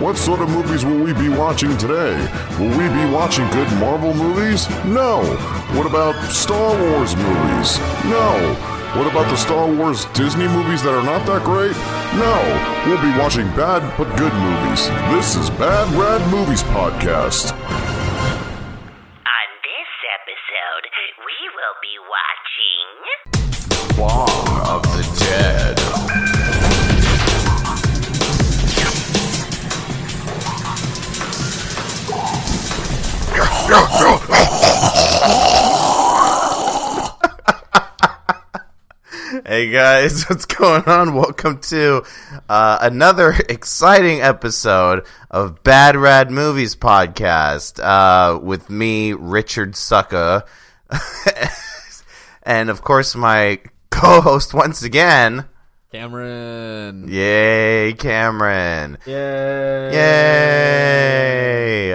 What sort of movies will we be watching today? Will we be watching good Marvel movies? No. What about Star Wars movies? No. What about the Star Wars Disney movies that are not that great? No. We'll be watching bad but good movies. This is Bad Rad Movies Podcast. On this episode, we will be watching Dawn Hey guys, what's going on? Welcome to uh, another exciting episode of Bad Rad Movies podcast uh, with me, Richard Sucka, and of course my co-host once again. Cameron. Yay, Cameron! Yay.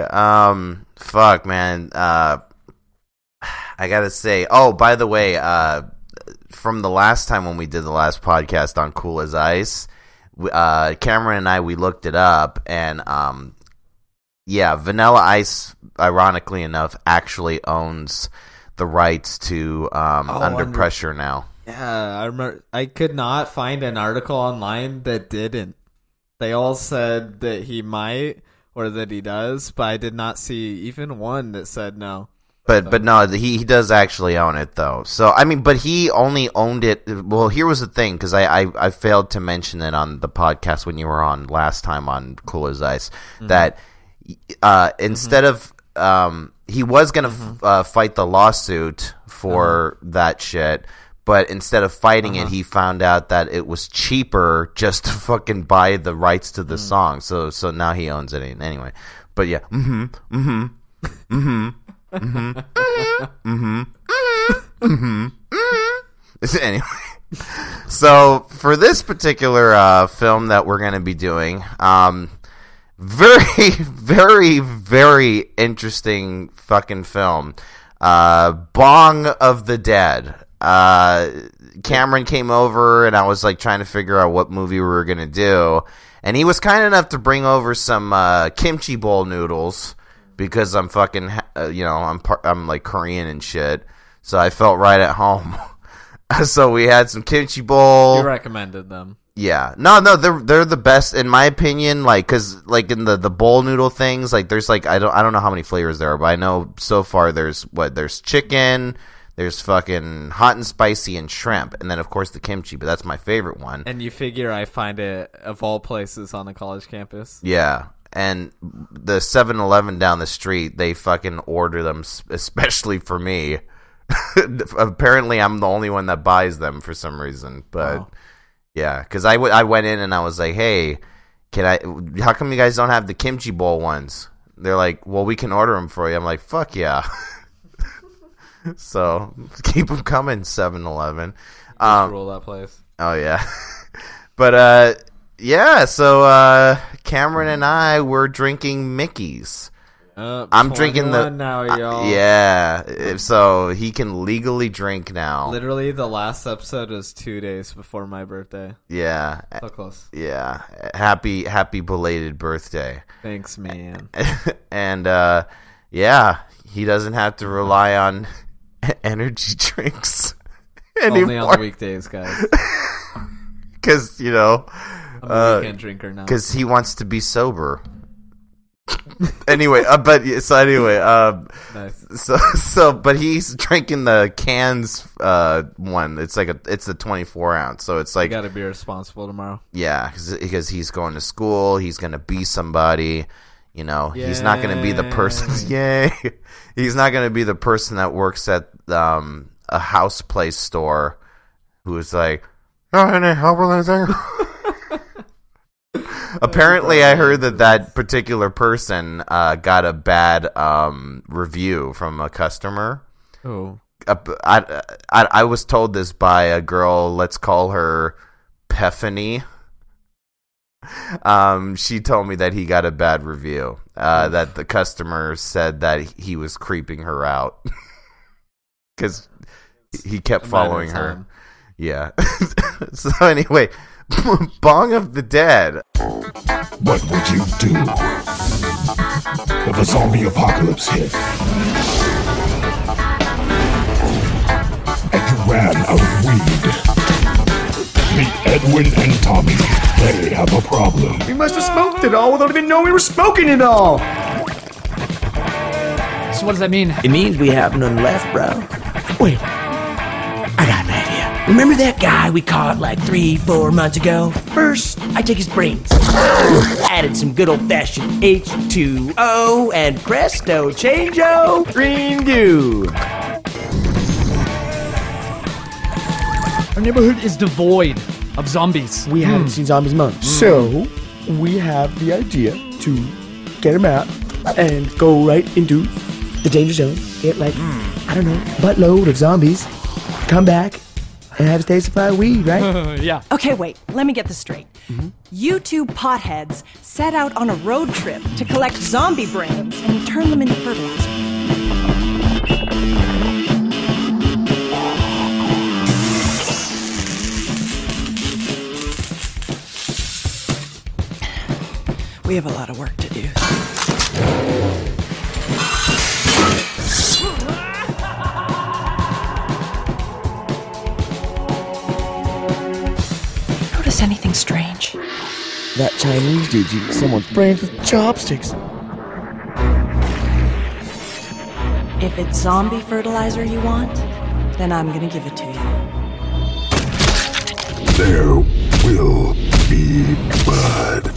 Yay! Um, fuck, man. Uh, I gotta say. Oh, by the way, uh, from the last time when we did the last podcast on Cool as Ice, uh, Cameron and I we looked it up, and um, yeah, Vanilla Ice, ironically enough, actually owns the rights to um, Oh, Under Under- Pressure now. Yeah, I remember. I could not find an article online that didn't. They all said that he might or that he does, but I did not see even one that said no. But but no, he he does actually own it though. So I mean, but he only owned it. Well, here was the thing because I, I I failed to mention it on the podcast when you were on last time on Cool as Ice that uh, instead of um he was gonna f- uh, fight the lawsuit for that shit. But instead of fighting it, he found out that it was cheaper just to fucking buy the rights to the song. So so now he owns it anyway. But yeah, mm-hmm, mm-hmm, mm-hmm. Anyway, so for this particular uh, film that we're going to be doing, um, very, very, very interesting fucking film. Uh, Bong of the Dead. Uh, Cameron came over and I was like trying to figure out what movie we were gonna do, and he was kind enough to bring over some uh, kimchi bowl noodles because I'm fucking, uh, you know, I'm par- I'm like Korean and shit, so I felt right at home. so we had some kimchi bowl. You recommended them. Yeah, no, no, they're they're the best in my opinion. Like, cause like in the the bowl noodle things, like there's like I don't I don't know how many flavors there are, but I know so far there's what there's chicken, there's fucking hot and spicy and shrimp, and then of course the kimchi. But that's my favorite one. And you figure I find it of all places on a college campus. Yeah, and the 7-Eleven down the street, they fucking order them especially for me. Apparently, I'm the only one that buys them for some reason, but. Wow. Yeah, because I, w- I went in and I was like, hey, can I? How come you guys don't have the kimchi bowl ones? They're like, well, we can order them for you. I'm like, fuck yeah. so keep them coming, 7 Eleven. Um, Rule that place. oh, yeah. but, uh, yeah, so uh, Cameron and I were drinking Mickey's. Uh, I'm drinking the. now, y'all. yeah, so he can legally drink now. Literally, the last episode was two days before my birthday. Yeah, So close. yeah. Happy, happy belated birthday. Thanks, man. and uh, yeah, he doesn't have to rely on energy drinks Only on the weekdays, guys. because you know I'm a Uh, weekend drinker now. because he wants to be sober. anyway, uh, but so anyway, um, Nice. so so but he's drinking the cans uh one. It's like a it's a twenty four ounce, so it's like gotta be responsible tomorrow. Yeah, cause, because he's going to school. He's going to be somebody. You know, he's not going to be the person. Yay! he's not going to be the person that works at um, a house place store who's like, "Oh, any help with anything?" Apparently, I heard that that particular person uh, got a bad um, review from a customer Oh, I, I I was told this by a girl. Let's call her Pephany. Um, she told me that he got a bad review. Uh, that the customer said that he was creeping her out because he kept a matter of following her. Yeah. so anyway, Bong of the Dead. What would you do if a zombie apocalypse hit? And you ran out of weed. Meet Edwin and Tommy. They have a problem. We must have smoked it all without even knowing we were smoking it all. So what does that mean? It means we have none left, bro. Wait, Remember that guy we caught like three, four months ago? First, I took his brains, added some good old fashioned H2O, and presto, changeo, green goo. Our neighborhood is devoid of zombies. We haven't hmm. seen zombies in months. Hmm. So, we have the idea to get them out and go right into the danger zone. Get like, hmm. I don't know, buttload of zombies. Come back and have a stay supply of weed, right? yeah. Okay, wait, let me get this straight. Mm-hmm. You two potheads set out on a road trip to collect zombie brains and turn them into fertilizer. We have a lot of work to do. Notice anything strange? that Chinese dude eats someone's brains with chopsticks. If it's zombie fertilizer you want, then I'm gonna give it to you. There will be blood.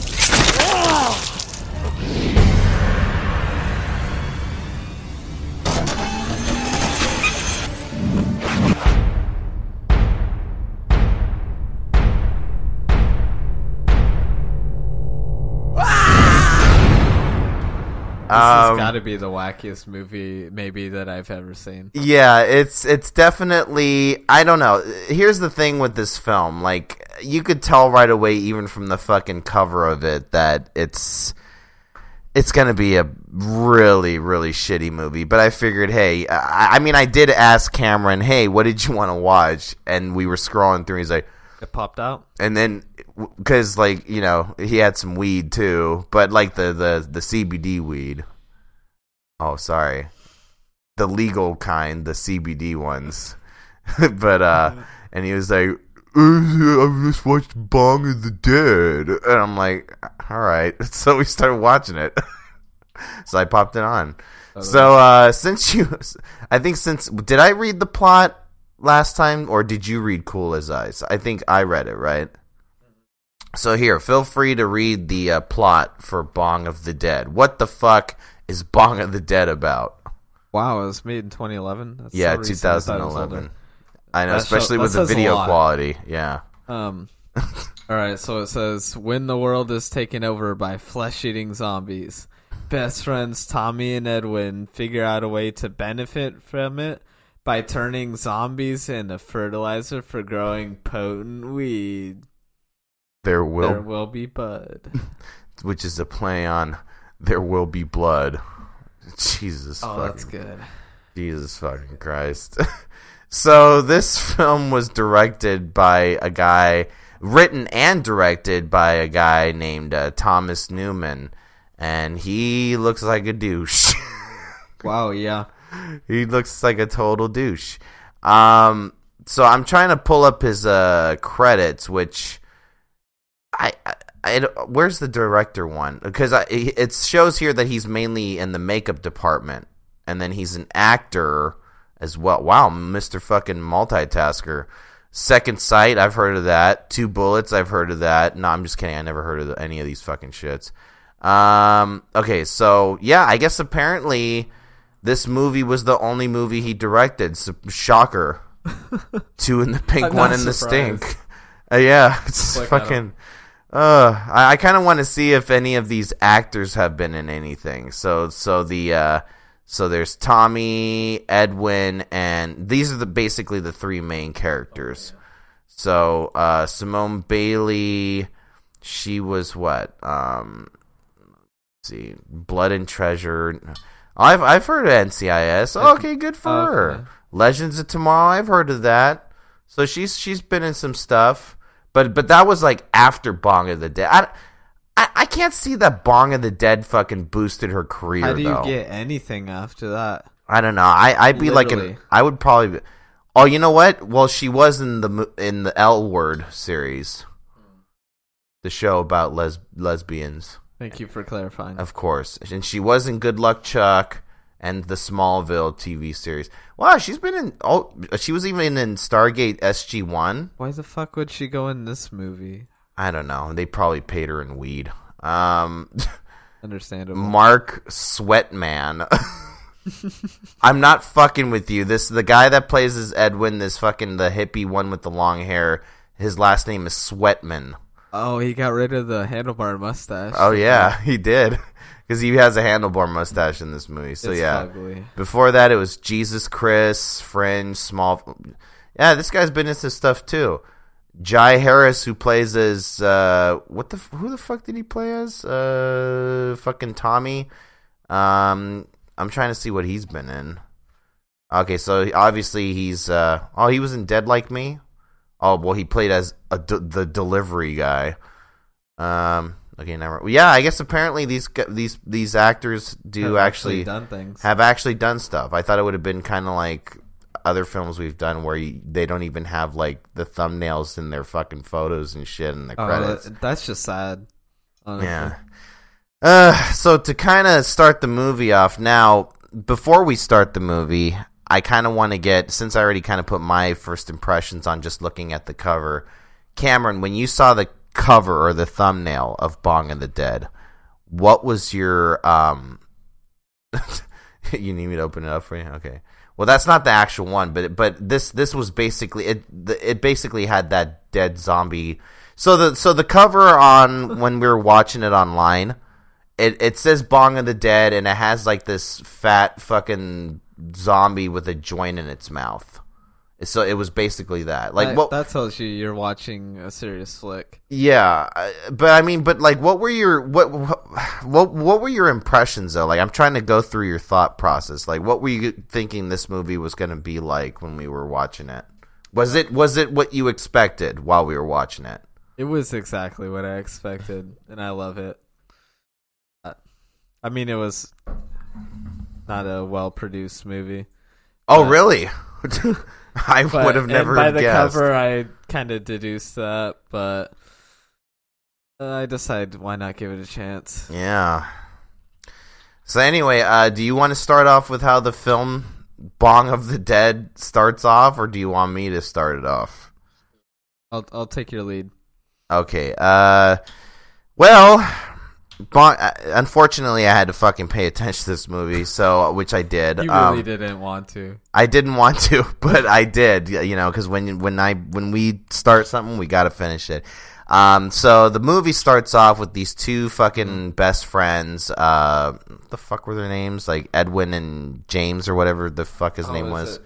This Um, has got to be the wackiest movie maybe that I've ever seen. Yeah, it's it's definitely I don't know. Here's the thing with this film, like you could tell right away even from the fucking cover of it that it's it's going to be a really really shitty movie, but I figured, hey, I, I mean I did ask Cameron, "Hey, what did you want to watch?" and we were scrolling through and he's like It popped out. and then because like you know he had some weed too but like the the the cbd weed. Oh sorry. The legal kind the cbd ones. But uh and he was like "Uh, i just watched bong of the dead. And i'm like all right. So we started watching it. So i popped it on. So uh since you i think since did i read the plot last time or did you read cool as ice i think i read it right so here, feel free to read the uh, plot for Bong of the Dead. What the fuck is Bong of the Dead about? Wow, it was made in 2011. That's yeah, so recent. I thought it was 2011. I know, That especially show- with the video quality. Yeah. Um, all right, so it says when the world is taken over by flesh-eating zombies, best friends Tommy and Edwin figure out a way to benefit from it by turning zombies into fertilizer for growing potent weed. There will, There will be bud. which is a play on "There Will Be Blood." Jesus Oh, fucking that's good. Jesus fucking Christ. so this film was directed by a guy, written and directed by a guy named uh, Thomas Newman, and he looks like a douche. Wow, yeah. he looks like a total douche. Um, so I'm trying to pull up his uh credits, which I, I, where's the director one? Because I, it shows here that he's mainly in the makeup department, and then he's an actor as well. Wow, Mister fucking multitasker. Second Sight, I've heard of that. Two Bullets, I've heard of that. No, I'm just kidding. I never heard of any of these fucking shits. Um, okay, so yeah, I guess apparently this movie was the only movie he directed. So, shocker. Two in the pink, one in the stink. Uh, yeah, it's fucking. Uh, I, I kind of want to see if any of these actors have been in anything. So, so the uh, so there's Tommy, Edwin, and these are the basically the three main characters. So, uh, Simone Bailly, she was what? Um, let's see, Blood and Treasure. I've I've heard of NCIS. Okay, good for Okay. her. Legends of Tomorrow. I've heard of that. So she's she's been in some stuff. But but that was like after Bong of the Dead. I, I, I can't see that Bong of the Dead fucking boosted her career. How do you though. get anything after that? I don't know. I I'd be like an. I would probably. Be, oh, you know what? Well, she was in the in the L Word series, the show about les lesbians, Thank you for clarifying. of course, and she was in Good Luck Chuck and the Smallville TV series. Wow, she's been in. Oh, she was even in Stargate SG One. Why the fuck would she go in this movie? I don't know. They probably paid her in weed. Um, Understandable. Mark Sweatman. I'm not fucking with you. This the guy that plays as Edwin, this fucking the hippie one with the long hair. His last name is Sweatman. Oh, he got rid of the handlebar mustache. Oh yeah, he did. Because he has a handlebar mustache in this movie. So It's yeah. ugly. Before that, it was Jesus Chris, Fringe, Small. Yeah, this guy's been into stuff too. Jy Harris, who plays as uh, what the who the fuck did he play as? Uh, fucking Tommy. Um, I'm trying to see what he's been in. Okay, so obviously he's uh, oh he was in Dead Like Me. Oh well, he played as a d- the delivery guy. Um. Okay, never. Yeah, I guess apparently these these these actors do Have actually, actually done things. Have actually done stuff. I thought it would have been kind of like other films we've done where you, they don't even have like the thumbnails in their fucking photos and shit in the Oh, credits. that- that's just sad. Honestly. Yeah. Uh, so to kind of start the movie off now, before we start the movie, I kind of want to get since I already kind of put my first impressions on just looking at the cover. Cameron, when you saw the cover or the thumbnail of Bong and the Dead, what was your um? you need me to open it up for you? Okay. Well, that's not the actual one, but but this this was basically it. It basically had that dead zombie. So the so the cover on when we were watching it online, it it says Bong of the Dead, and it has like this fat fucking zombie with a joint in its mouth. So it was basically that. Like that, what? that tells you you're watching a serious flick. Yeah, but I mean, but like, what were your what what what were your impressions though? Like, I'm trying to go through your thought process. Like, what were you thinking this movie was going to be like when we were watching it? Was it was it what you expected while we were watching it? It was exactly what I expected, and I love it. Uh, I mean, it was not a well produced movie. Oh, But- really? I but- would have never by the guessed. cover, I kind of deduced that, but uh, I decided why not give it a chance. Yeah. So anyway, uh, do you want to start off with how the film Bong of the Dead starts off, or do you want me to start it off? I'll I'll take your lead. Okay. Uh, well, Uh, unfortunately, I had to fucking pay attention to this movie, so which I did. You really Um, didn't want to. I didn't want to, but I did. You know, because when when I when we start something, we got to finish it. Um, so the movie starts off with these two fucking best friends. Uh, what the fuck were their names? Like Edwin and James or whatever the fuck his Oh, name was. it-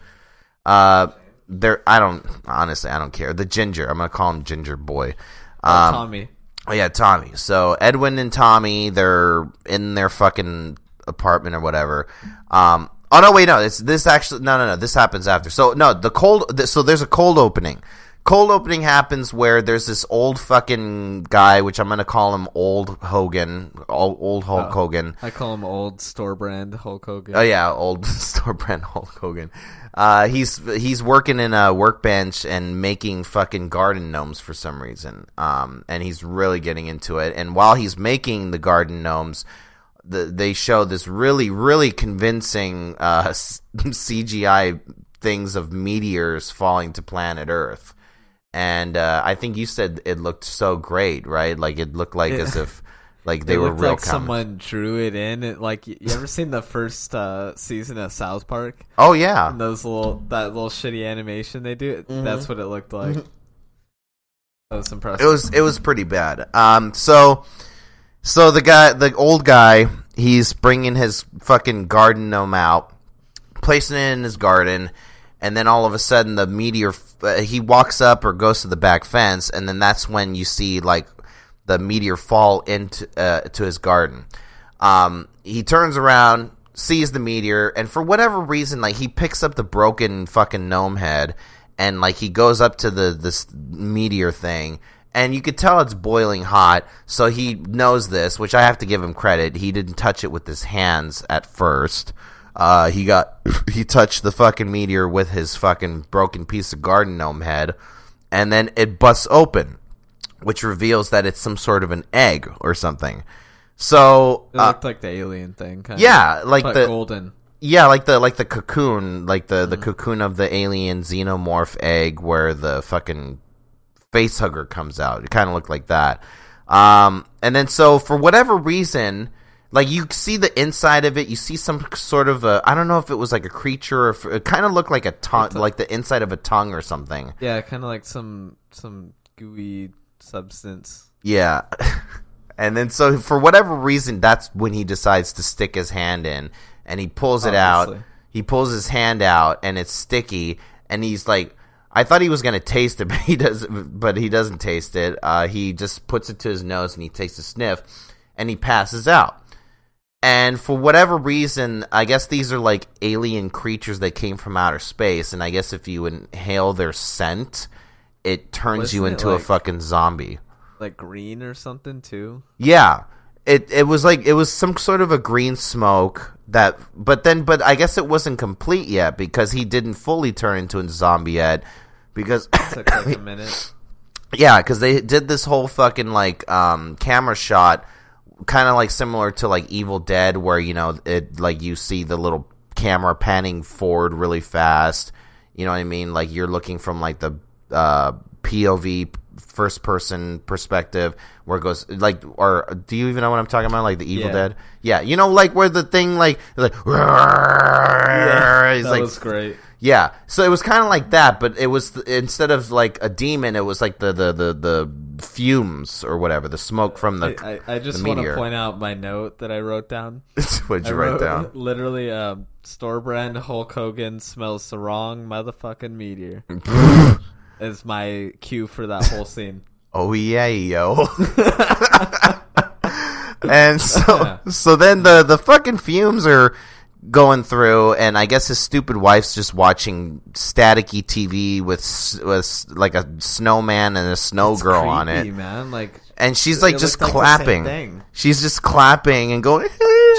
Uh, they're I don't honestly I don't care. The ginger. I'm gonna call him Ginger Boy. Oh, Um, Tommy. Oh yeah, Tommy. So Edwin and Tommy, they're in their fucking apartment or whatever. Um. Oh no, wait, no. It's this actually. No, no, no. This happens after. So no, the cold. th- So there's a cold opening. Cold opening happens where there's this old fucking guy, which I'm gonna call him Old Hogan, old, old Hulk Oh. Hogan. I call him old store brand Hulk Hogan. Oh yeah, old store brand Hulk Hogan. Uh, he's he's working in a workbench and making fucking garden gnomes for some reason. Um, and he's really getting into it. And while he's making the garden gnomes, the, they show this really really convincing uh, CGI things of meteors falling to planet Earth. And uh, I think you said it looked so great, right? Like it looked like It- as if like they were real. like someone drew it in. Like you ever seen the first uh, season of South Park? Oh yeah, And those little that little shitty animation they do. Mhm. That's what it looked like. That was impressive. It was it was pretty bad. Um, so so the guy, the old guy, he's bringing his fucking garden gnome out, placing it in his garden, and then all of a sudden the meteor. Uh, he walks up or goes to the back fence, and then that's when you see like the meteor fall into uh, to his garden. Um, he turns around, sees the meteor, and for whatever reason, like he picks up the broken fucking gnome head, and like he goes up to the this meteor thing, and you could tell it's boiling hot. So he knows this, which I have to give him credit. He didn't touch it with his hands at first. Uh, he got he touched the fucking meteor with his fucking broken piece of garden gnome head, and then it busts open, which reveals that it's some sort of an egg or something. So It uh, looked like the alien thing. Kind yeah, like but the golden. yeah, like the like the cocoon, like the Mm. the cocoon of the alien xenomorph egg, where the fucking face hugger comes out. It kind of looked like that. Um, and then so for whatever reason, like you see the inside of it, you see some sort of a I don't know if it was like a creature or if it kind of looked like a tongue, like the inside of a tongue or something. Yeah, kind of like some some gooey substance. Yeah. and then so for whatever reason that's when he decides to stick his hand in and he pulls it out. He pulls his hand out and it's sticky and he's like I thought he was going to taste it but he doesn't but he doesn't taste it. Uh, he just puts it to his nose and he takes a sniff and he passes out. And for whatever reason, I guess these are like alien creatures that came from outer space and I guess if you inhale their scent, it turns you Wasn't it into a fucking zombie. Like green or something too. Yeah. It it was like it was some sort of a green smoke that but then but I guess it wasn't complete yet because he didn't fully turn into a zombie yet because Took like a minute. yeah, because they did this whole fucking like um, camera shot, kind of like similar to like Evil Dead, where you know it like you see the little camera panning forward really fast. You know what I mean? Like you're looking from like the uh, POV first person perspective where it goes like or do you even know what I'm talking about like the Evil Yeah. Dead yeah you know like where the thing like like he's that like was great. yeah, so it was kind of like that, but it was instead of like a demon, it was like the the the, the fumes or whatever, the smoke from the. I, I, I just want to point out my note that I wrote down. What'd you I write wrote, down? Literally, um, store brand Hulk Hogan smells the wrong motherfucking meteor. Is my cue for that whole scene. Oh yeah, yo. and so so then the the fucking fumes are going through, and I guess his stupid wife's just watching staticky TV with with like a snowman and a snow It's girl on it. man. Like And she's like just like clapping. thing. She's just clapping and going.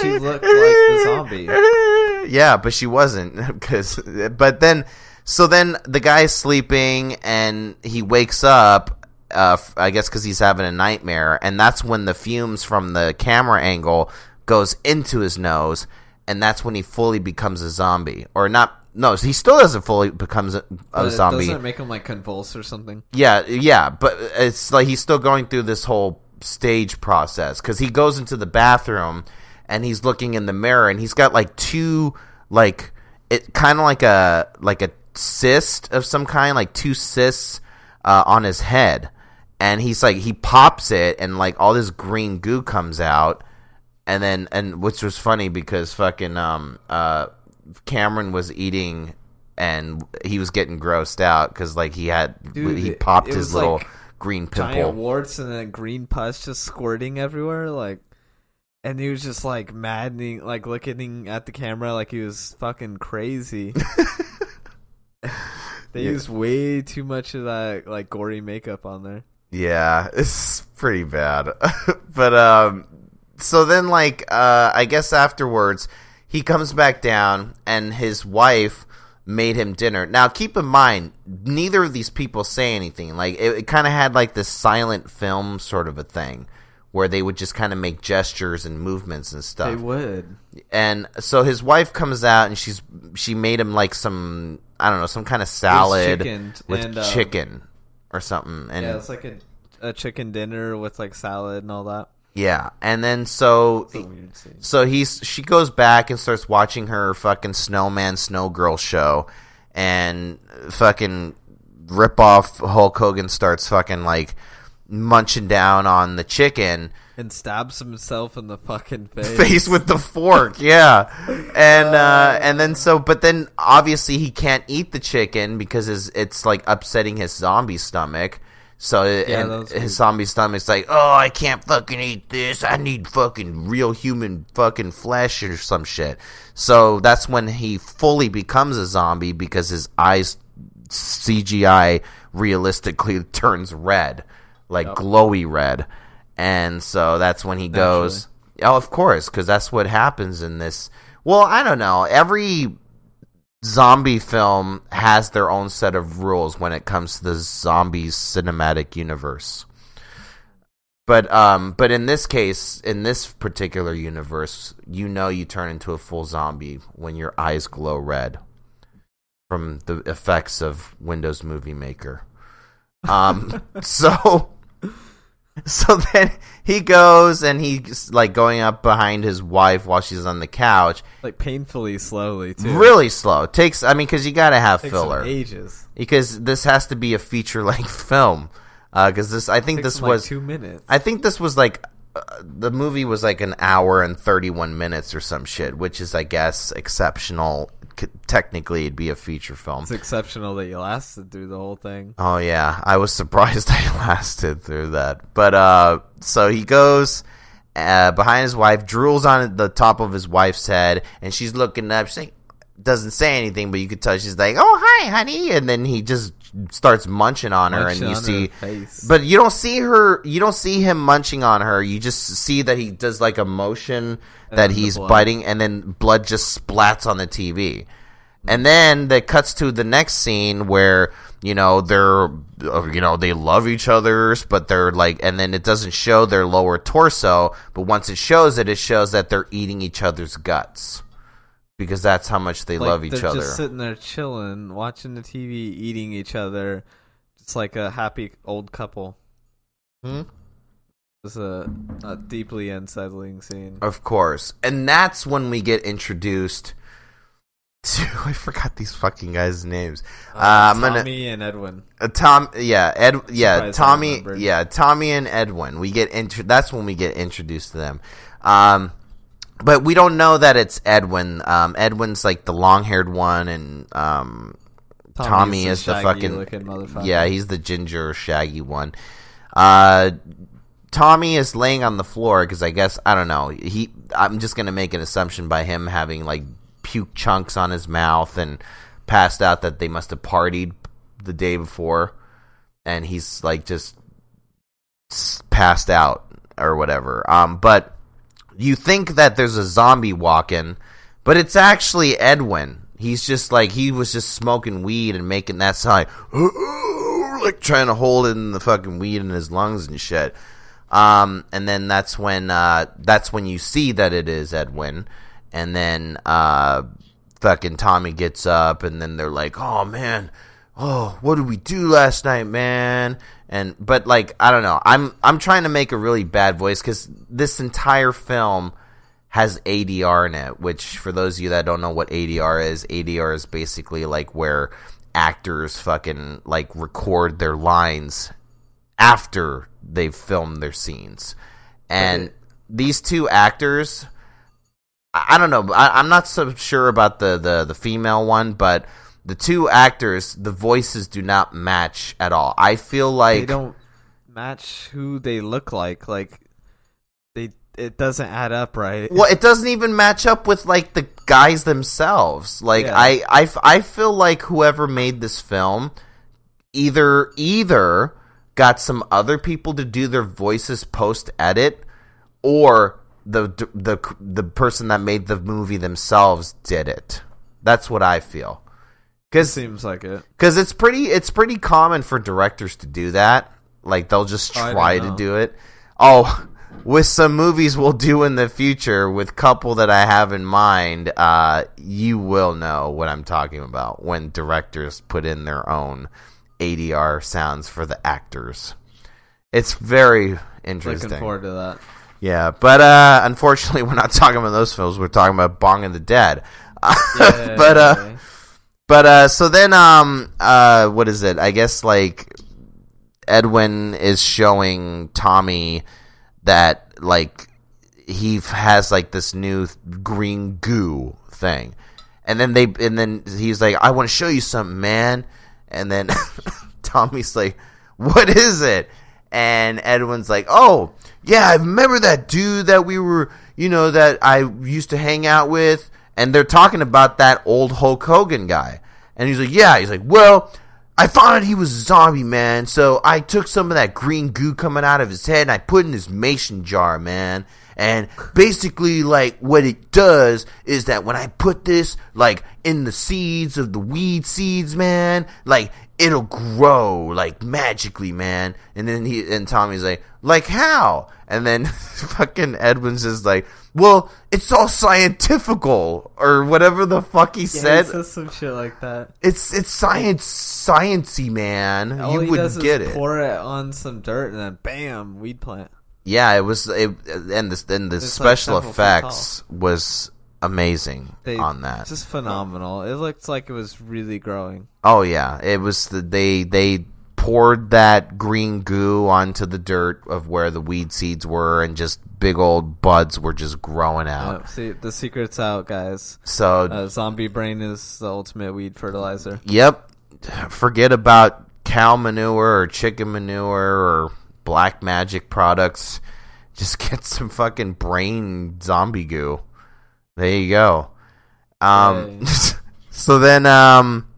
She looked like the zombie. Yeah, but she wasn't because. But then, so then the guy's sleeping and he wakes up. Uh, I guess because he's having a nightmare, and that's when the fumes from the camera angle goes into his nose, and that's when he fully becomes a zombie, or not. No, he still doesn't fully becomes a, a zombie. doesn't make him like convulse or something. Yeah, yeah, but it's like he's still going through this whole stage process because he goes into the bathroom and he's looking in the mirror and he's got like two like it kind of like a like a cyst of some kind, like two cysts uh, on his head, and he's like he pops it and like all this green goo comes out, and then and which was funny because fucking um uh Cameron was eating. And he was getting grossed out because, like, he had Dude, he popped his little like green pimple. Giant warts and then green pus just squirting everywhere, like. And he was just like maddening, like looking at the camera like he was fucking crazy. they Yeah. used way too much of that like gory makeup on there. Yeah, it's pretty bad. but um so then like uh I guess afterwards he comes back down and his wife made him dinner. Now keep in mind neither of these people say anything. Like it, it kind of had like this silent film sort of a thing where they would just kind of make gestures and movements and stuff. They would. And so his wife comes out and she's she made him like some I don't know some kind of salad with and, um, chicken or something. And yeah, it's like a a chicken dinner with like salad and all that. Yeah, and then so It's a weird scene. so he's she goes back and starts watching her fucking snowman snow girl show, and fucking rip off Hulk Hogan starts fucking like munching down on the chicken And stabs himself in the fucking face. face with the fork yeah. And uh and then so but then obviously he can't eat the chicken because his, it's like upsetting his zombie stomach. So Yeah, and his weird. zombie stomach's like oh i can't fucking eat this. I need fucking real human fucking flesh or some shit. So that's when he fully becomes a zombie because his eyes cgi realistically turns red like glowy red, and so that's when he goes. Oh, of course, because that's what happens in this. Well, I don't know. Every zombie film has their own set of rules when it comes to the zombies cinematic universe. But um, but in this case, in this particular universe, you know you turn into a full zombie when your eyes glow red from the effects of Windows Movie Maker. Um, so so then he goes and he's like going up behind his wife while she's on the couch, Like painfully slowly too. really slow. Takes I mean, because you got to have filler ages. because this has to be a feature length film. Because this, I think this like, was two minutes. I think this was like uh, the movie was like an hour and thirty one minutes or some shit, which is I guess exceptional. Technically, it'd be a feature film. It's exceptional that you lasted through the whole thing. Oh yeah, I was surprised I lasted through that. But uh, so he goes uh, behind his wife, drools on the top of his wife's head, and she's looking up. She doesn't say anything, but you could tell she's like, "Oh hi, honey," and then he just starts munching on her, Munching and you see, but you don't see her. You don't see him munching on her. You just see that he does like a motion that he's biting, and then blood just splats on the TV. And then that cuts to the next scene where you know they're uh, you know they love each other's, but they're like, and then it doesn't show their lower torso, but once it shows it, it shows that they're eating each other's guts because that's how much they Like, love each they're other. just sitting there chilling, watching the TV, eating each other. It's like a happy old couple. Hmm? It's a, a deeply unsettling scene. Of course. And that's when we get introduced to I forgot these fucking guys' names. Uh, I'm gonna Tommy and Edwin. uh, Tom yeah, Ed yeah, Tommy yeah, Tommy and Edwin. We get intro that's when we get introduced to them. Um but we don't know that it's Edwin. Um Edwin's like the long-haired one and um Tommy the is the fucking motherfucker. Yeah, he's the ginger shaggy one. Uh Tommy is laying on the floor because I guess I don't know. He I'm just gonna make an assumption by him having like puke chunks on his mouth and passed out that they must have partied the day before, and he's like just passed out or whatever. Um, but you think that there's a zombie walking, but it's actually Edwin. He's just like he was just smoking weed and making that sound, like trying to hold in the fucking weed in his lungs and shit. Um, and then that's when uh, that's when you see that it is Edwin, and then uh, fucking Tommy gets up, and then they're like, "Oh man, oh what did we do last night, man?" And but like I don't know, I'm I'm trying to make a really bad voice because this entire film has ADR in it, which for those of you that don't know what ADR is, ADR is basically like where actors fucking like record their lines after they've filmed their scenes. And these two actors I, I don't know, I, I'm not so sure about the, the, the female one, but the two actors, the voices do not match at all. I feel like they don't match who they look like. Like they, it doesn't add up right. well it doesn't even match up with like the guys themselves like Yeah. I, I I feel like whoever made this film either either got some other people to do their voices post edit or the the the person that made the movie themselves did it that's what i feel cuz Seems like it. because it's pretty it's pretty common for directors to do that. Like they'll just try to do it. Oh with some movies we'll do in the future with couple that i have in mind uh you will know what i'm talking about when directors put in their own adr sounds for the actors. It's very interesting. Looking forward to that. yeah but uh unfortunately we're not talking about those films. We're talking about bong and the dead. But uh. But uh so then um uh what is it? I guess like Edwin is showing Tommy that like he has like this new green goo thing. And then they and then he's like I want to show you something, man. And then Tommy's like what is it? And Edwin's like, "Oh, yeah, I remember that dude that we were, you know, that I used to hang out with." And they're talking about that old Hulk Hogan guy. And he's like, "Yeah." He's like, "Well, I found out he was a zombie, man. So I took some of that green goo coming out of his head and I put in his mason jar, man. And basically, like, what it does is that when I put this, like, in the seeds of the weed seeds, man, like, it'll grow, like, magically, man. And then he, and Tommy's like, like, how? And then fucking Edwin's just like, well, it's all scientifical, or whatever the fuck he Yeah, said. he says some shit like that. It's it's science sciencey man. All you he wouldn't does is get it. pour it on some dirt and then bam, weed plant. Yeah, it was it, and the and the It's special feet effects was amazing They, on that. Just phenomenal. It looked like it was really growing. Oh yeah, it was the they they poured that green goo onto the dirt of where the weed seeds were and just big old buds were just growing out. See, the secret's out, guys. So Uh, zombie brain is the ultimate weed fertilizer. Yep. Forget about cow manure or chicken manure or black magic products. Just get some fucking brain zombie goo. There you go. Um so then um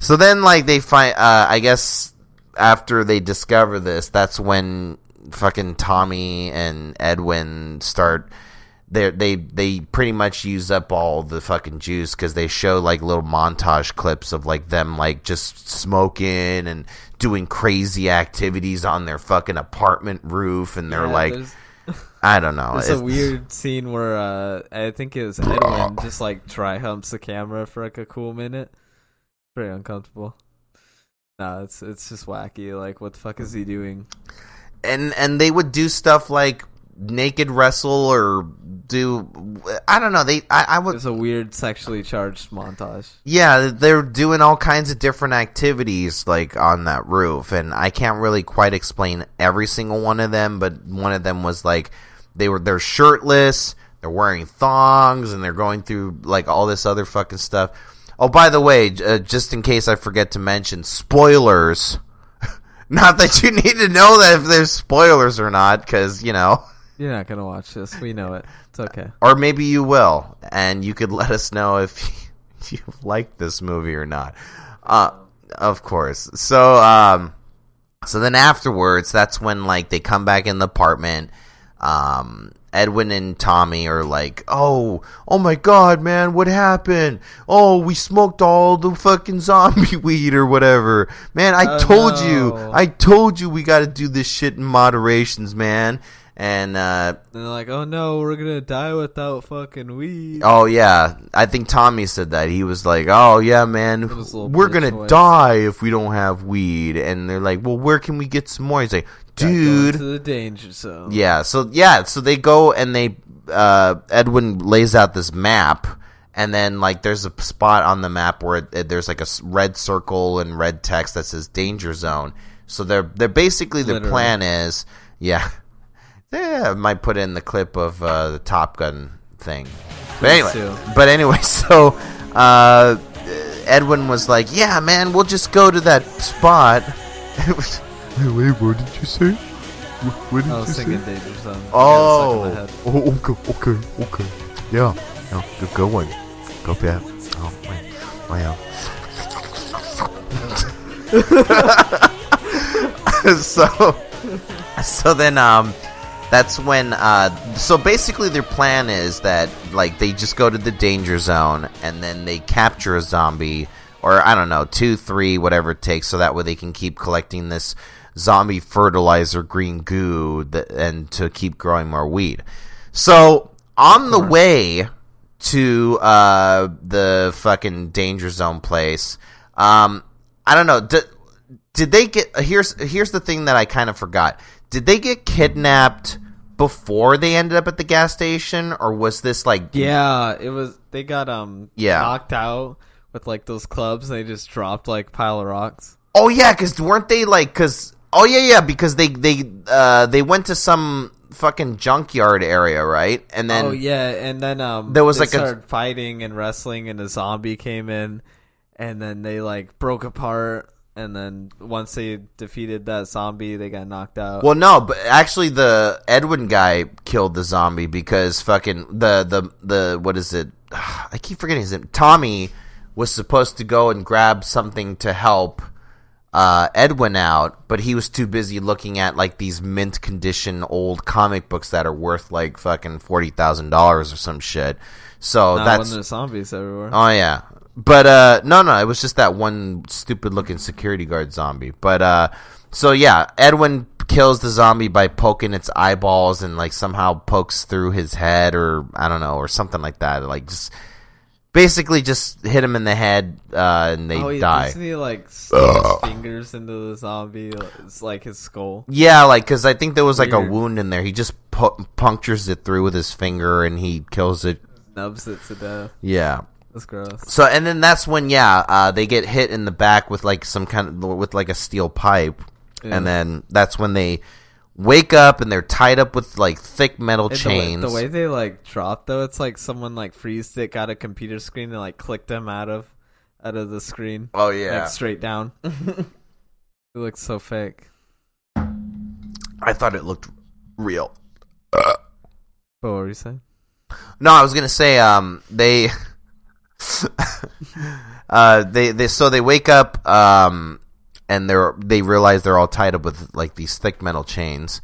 so then like they find uh I guess after they discover this, that's when fucking Tommy and Edwin start they they they pretty much use up all the fucking juice because they show like little montage clips of like them like just smoking and doing crazy activities on their fucking apartment roof and they're Yeah, like there's- I don't know it's a weird scene where uh, I think it was Edwin just like dry humps the camera for like a cool minute. Pretty uncomfortable. No, it's it's just wacky. Like, what the fuck is he doing? and and they would do stuff like naked wrestle or do I don't know they I, I would It's a weird sexually charged montage. Yeah, they're doing all kinds of different activities like on that roof, and I can't really quite explain every single one of them. But one of them was like they were they're shirtless, they're wearing thongs, and they're going through like all this other fucking stuff. Oh, by the way, uh, just in case I forget to mention, spoilers. not that you need to know that if there's spoilers or not, because you know. You're not gonna watch this. We know it. It's okay. or maybe you will, and you could let us know if you like this movie or not. Uh, of course. So, um, so then afterwards, that's when like they come back in the apartment. Um, Edwin and Tommy are like, "Oh, oh my God, man, what happened? Oh, we smoked all the fucking zombie weed or whatever. Man, I Oh, told you. I told you, we got to do this shit in moderations, man." And uh, And they're like, "Oh no, we're gonna die without fucking weed." Oh yeah, I think Tommy said that. He was like, "Oh yeah, man, was a little we're gonna voice. die if we don't have weed." And they're like, "Well, where can we get some more?" He's like, "Dude, into the danger zone. yeah." So yeah, so they go and they uh, Edwin lays out this map, and then like there's a spot on the map where it, it- there's like a red circle and red text that says danger zone. So they're they're basically their plan is yeah. Yeah, I might put in the clip of uh, the Top Gun thing. But anyway, but anyway, so uh, Edwin was like, "Yeah, man, we'll just go to that spot." Wait, what did you say? What, what did I you was say? danger zone. Oh. I got stuck in the head. Oh, okay, okay, okay. yeah, no, good, good one. Go back. Oh, wait. Wow. so, so then, um, that's when, uh, so basically their plan is that, like, they just go to the danger zone and then they capture a zombie, or I don't know, two, three, whatever it takes, so that way they can keep collecting this zombie fertilizer green goo that, and to keep growing more weed. So, on the way to uh, the fucking danger zone place, um, I don't know. Did, did they get here's here's the thing that I kind of forgot. Did they get kidnapped before they ended up at the gas station, or was this like Yeah, it was. They got um Yeah. knocked out with like those clubs. And they just dropped like pile of rocks. Oh yeah, because weren't they like? Because oh yeah, yeah, because they they uh they went to some fucking junkyard area, right? And then oh yeah, and then um there was they like a- fighting and wrestling, and a zombie came in, and then they like broke apart. And then once they defeated that zombie, they got knocked out. Well, no, but actually, the Edwin guy killed the zombie because fucking the the the what is it? I keep forgetting his name. Tommy was supposed to go and grab something to help uh, Edwin out, but he was too busy looking at like these mint condition old comic books that are worth like fucking forty thousand dollars or some shit. So Not that's when zombies everywhere. Oh yeah. But uh no no, it was just that one stupid looking security guard zombie. But uh so yeah, Edwin kills the zombie by poking its eyeballs and like somehow pokes through his head or I don't know, or something like that. Like just basically just hit him in the head uh and they oh, yeah, die. Doesn't he like stick his fingers into the zombie? It's like his skull. Yeah, like cuz I think there was like a wound in there. He just pu- punctures it through with his finger and he kills it. Nubs it to death. Yeah. That's gross. So and then that's when yeah, uh, they get hit in the back with like some kind of with like a steel pipe, Yeah. and then that's when they wake up and they're tied up with like thick metal And the way- chains. The way, they like drop though, it's like someone like freezed it, got a computer screen, and like clicked them out of out of the screen. Oh, yeah. like straight down. it looks so fake. I thought it looked real. But what were you saying? No, I was gonna say um they uh they they so they wake up um and they're they realize they're all tied up with like these thick metal chains.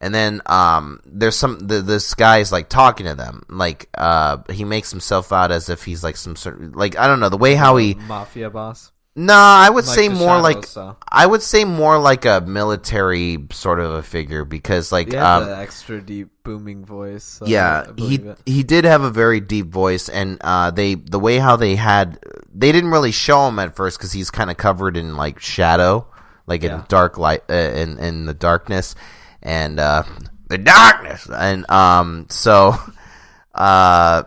And then um there's some the, this guy's like talking to them. Like uh he makes himself out as if he's like some sort like I don't know, the way how he Mafia boss. No, I would Like say more Shadow like style. I would say more like a military sort of a figure because like Yeah, um, extra deep booming voice. so yeah, he it. he did have a very deep voice, and uh, they the way how they had they didn't really show him at first because he's kind of covered in like shadow, like in dark light, uh, in in the darkness, and uh, the darkness, and um, so uh.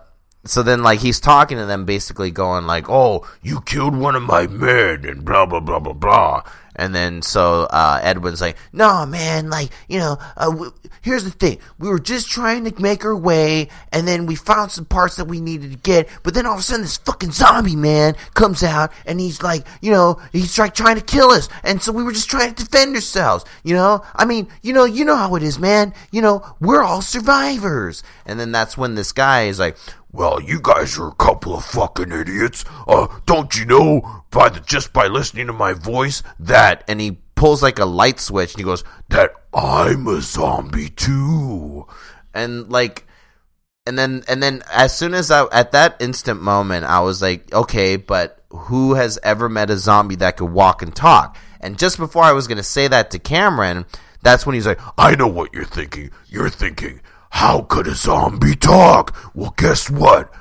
So then, like, he's talking to them, basically going like, "Oh, you killed one of my men," and blah blah blah blah blah. And then so uh, Edwin's like, "No, man, like you know, uh, here's the thing: we were just trying to make our way, and then we found some parts that we needed to get, but then all of a sudden this fucking zombie man comes out, and he's like, you know, he's like trying to kill us, and so we were just trying to defend ourselves, you know. I mean, you know, you know how it is, man. You know, we're all survivors." And then that's when this guy is like. Well, you guys are a couple of fucking idiots. Uh, don't you know by the just by listening to my voice that and he pulls like a light switch and he goes that I'm a zombie too. and like and then and then as soon as I at that instant moment I was like okay but who has ever met a zombie that could walk and talk and just before I was going to say that to Cameron that's when he's like I know what you're thinking. You're thinking, how could a zombie talk? Well, guess what?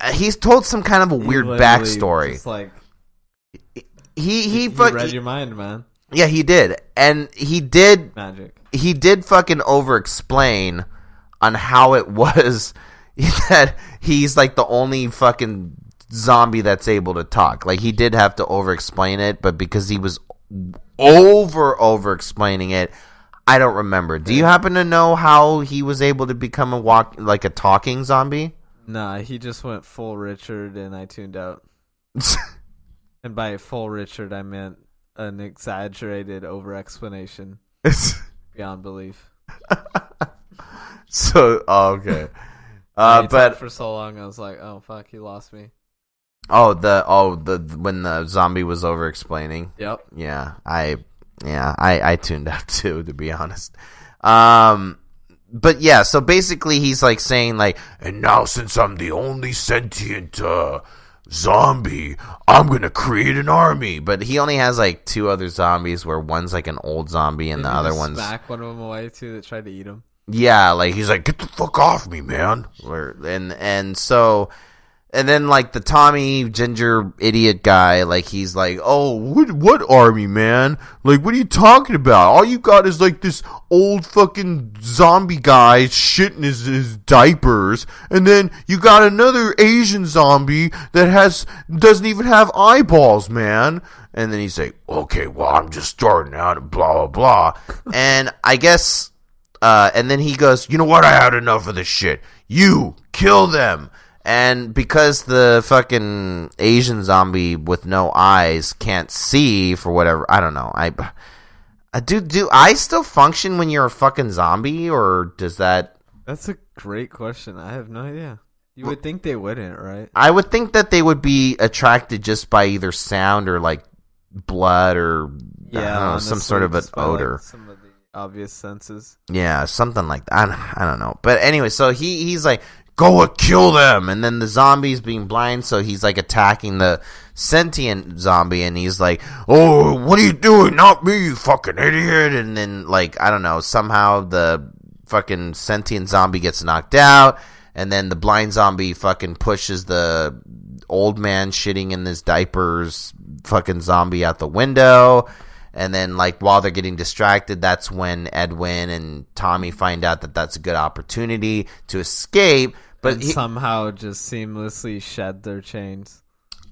uh, he's told some kind of a weird literally backstory just, like he he, he fuck- read your mind, man. yeah he did and he did Magic. he did fucking over explain on how it was that he's like the only fucking zombie that's able to talk. Like he did have to over explain it, but because he was over over explaining it, I don't remember. Do you happen to know how he was able to become a walk like a talking zombie? Nah, he just went full Richard, and I tuned out. and by full Richard, I meant an exaggerated over explanation beyond belief. so oh, okay. Uh, but for so long, I was like, "Oh fuck, he lost me." oh the oh the when the zombie was over explaining. Yep. Yeah, I yeah, I I tuned out too to be honest. Um but yeah, so basically he's like saying like And now, since I'm the only sentient uh, zombie, I'm gonna create an army. but he only has like two other zombies where one's like an old zombie and Didn't the other one's smack one of them away too that tried to eat him. yeah, like he's He's like, get the fuck off me, man. Where- and and so and then like the Tommy Ginger idiot guy, like he's like, oh, what what army, man? Like, what are you talking about? All you got is like this old fucking zombie guy shitting his, his diapers, and then you got another Asian zombie that has doesn't even have eyeballs, man. And then he's like, Okay, well, I'm just starting out and blah, blah, blah. and I guess, uh, and then he goes, You know what? I had enough of this shit. you kill them. And because the fucking Asian zombie with no eyes can't see for whatever, I don't know. I, I do do I still function when you're a fucking zombie, or does that? That's a great question. I have no idea. You would think they wouldn't, right? I would think that they would be attracted just by either sound or like blood or Yeah, know, some sort of an by, like, odor. some of the obvious senses. Yeah, something like that. I don't, I don't know. But anyway, so he he's like, go kill them. And then the zombies being blind, so he's like attacking the sentient zombie and he's like, oh, what are you doing? Not me, you fucking idiot. And then, like, I don't know, somehow the fucking sentient zombie gets knocked out. And then the blind zombie fucking pushes the old man shitting in his diapers fucking zombie out the window. And then, like, while they're getting distracted, that's when Edwin and Tommy find out that that's a good opportunity to escape. But he- somehow just seamlessly shed their chains.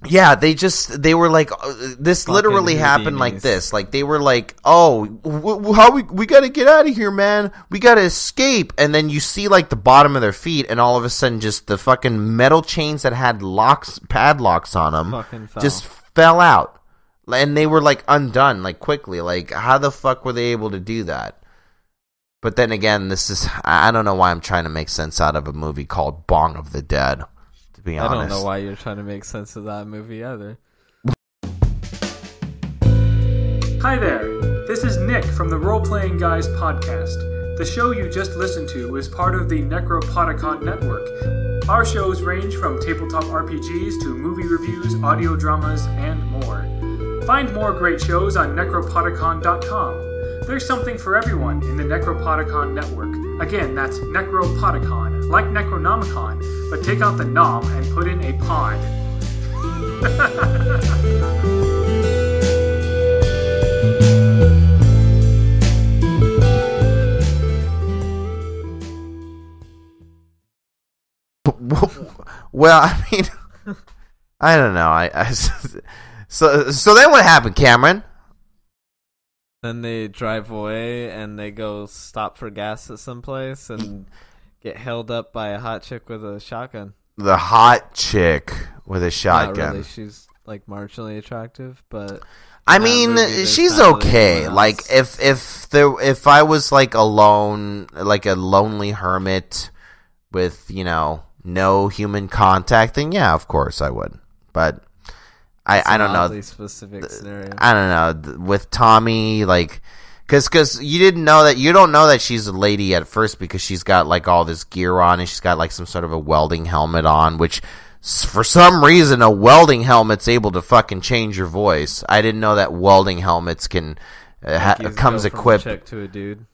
yeah, they just they were like uh, this Fucking literally happened like this. Like they were like, "Oh, w- w- how we we got to get out of here, man. We got to escape." And then you see like the bottom of their feet and all of a sudden just the fucking metal chains that had locks padlocks on them fell. just fell out. And they were like undone like quickly. Like how the fuck were they able to do that? But then again, this is I I don't know why I'm trying to make sense out of a movie called Bong of the Dead. To be honest, I don't know why you're trying to make sense of that movie either. Hi there, this is Nick from the Role Playing Guys podcast. The show you just listened to is part of the Necropodicon Network. Our shows range from tabletop RPGs to movie reviews, audio dramas, and more. Find more great shows on necropodicon.com. There's something for everyone in the Necropodicon Network. Again, that's Necropodicon, like Necronomicon, but take out the nom and put in a pod. Well, I mean, I don't know. I, I so so then what happened, Cameron? Then they drive away and they go stop for gas at some place and get held up by a hot chick with a shotgun. The hot chick with a shotgun. really. She's like marginally attractive, but I mean, movie, she's okay. Like if if there if I was like alone, like a lonely hermit with you know no human contact, then yeah, of course I would. But I I don't know. specific scenario. I don't know with Tommy like cuz cuz you didn't know that you don't know that she's a lady at first because she's got like all this gear on and she's got like some sort of a welding helmet on which for some reason a welding helmet's able to fucking change your voice. I didn't know that welding helmets can uh, ha- comes a equipped chick to a dude.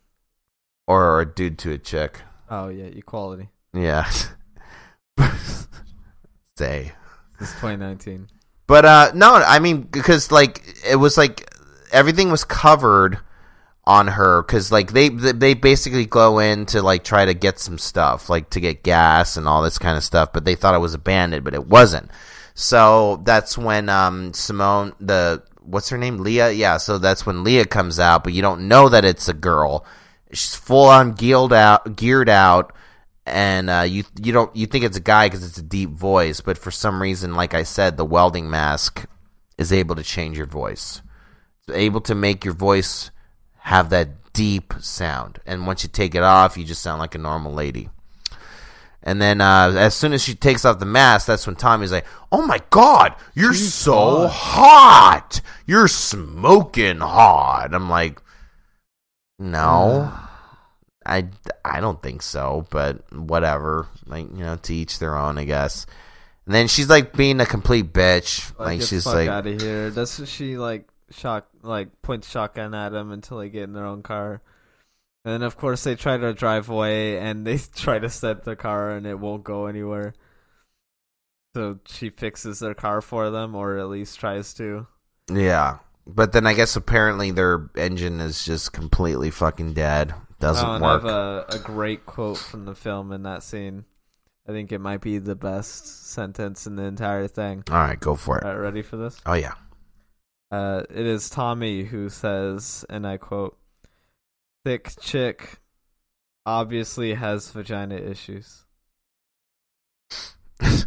or a dude to a chick. Oh yeah, equality. Yeah. Say. It's 2019. But uh no, I mean because like it was like everything was covered on her cuz like they they basically go in to like try to get some stuff, like to get gas and all this kind of stuff, but they thought it was abandoned, but it wasn't. So that's when um Simone the what's her name? Leah? Yeah, so that's when Leah comes out, but you don't know that it's a girl. She's full on geared out geared out and uh, you you don't you think it's a guy because it's a deep voice, but for some reason, like I said, the welding mask is able to change your voice, it's able to make your voice have that deep sound. And once you take it off, you just sound like a normal lady. And then uh, as soon as she takes off the mask, that's when Tommy's like, "Oh my God, you're so hot! You're smoking hot." I'm like, "No." I, I don't think so, but whatever. Like you know, to each their own, I guess. And then she's like being a complete bitch. Like, get she's like, out of here. Doesn't she like shock like point shotgun at him until they get in their own car? And then of course they try to drive away and they try to set the car and it won't go anywhere. So she fixes their car for them, or at least tries to. yeah. But then I guess apparently their engine is just completely fucking dead. Doesn't and work. I have a, a great quote from the film in that scene. I think it might be the best sentence in the entire thing. All right, go for it. All right, ready for this? Oh yeah. Uh, it is Tommy who says, and I quote, "Thick chick obviously has vagina issues."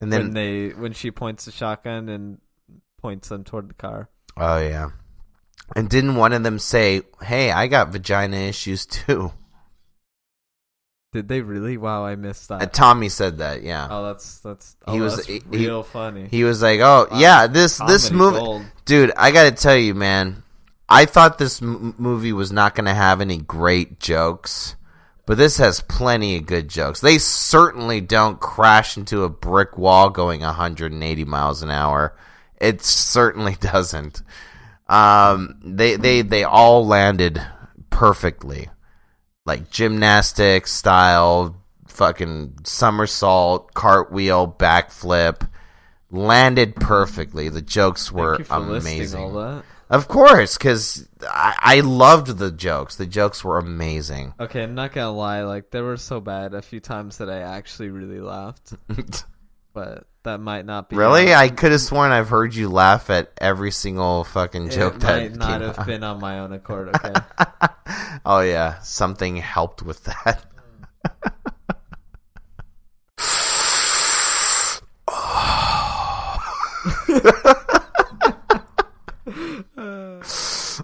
And then when they when she points the shotgun and points them toward the car. oh yeah. And didn't one of them say, "Hey, I got vagina issues too"? Did they really? Wow, I missed that. Uh, Tommy said that. Yeah. oh, that's that's. Oh, he was that's he, real he- funny. He was like, "Oh yeah, this this Comedy movie, gold. dude. I got to tell you, man. I thought this m- movie was not going to have any great jokes, but this has plenty of good jokes. They certainly don't crash into a brick wall going 180 miles an hour. It certainly doesn't. Um, they they they all landed perfectly, like gymnastics style, fucking somersault, cartwheel, backflip, landed perfectly. The jokes were Thank you for amazing. all that. Of course, because I, I loved the jokes. The jokes were amazing. Okay, I'm not gonna lie. Like they were so bad a few times that I actually really laughed. but that might not be really, I could have sworn I've heard you laugh at every single fucking joke it that might not have out. been on my own accord. Okay. Oh yeah, something helped with that.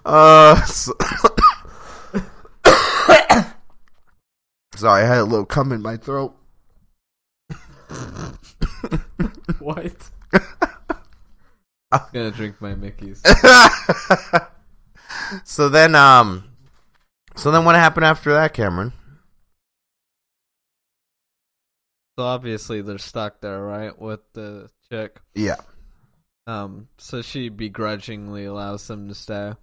uh, so- sorry, I had a little cum in my throat. what? I'm gonna drink my Mickey's. so then, um, so then what happened after that, Cameron? So obviously they're stuck there, right, with the chick. Yeah. Um, so she begrudgingly allows them to stay.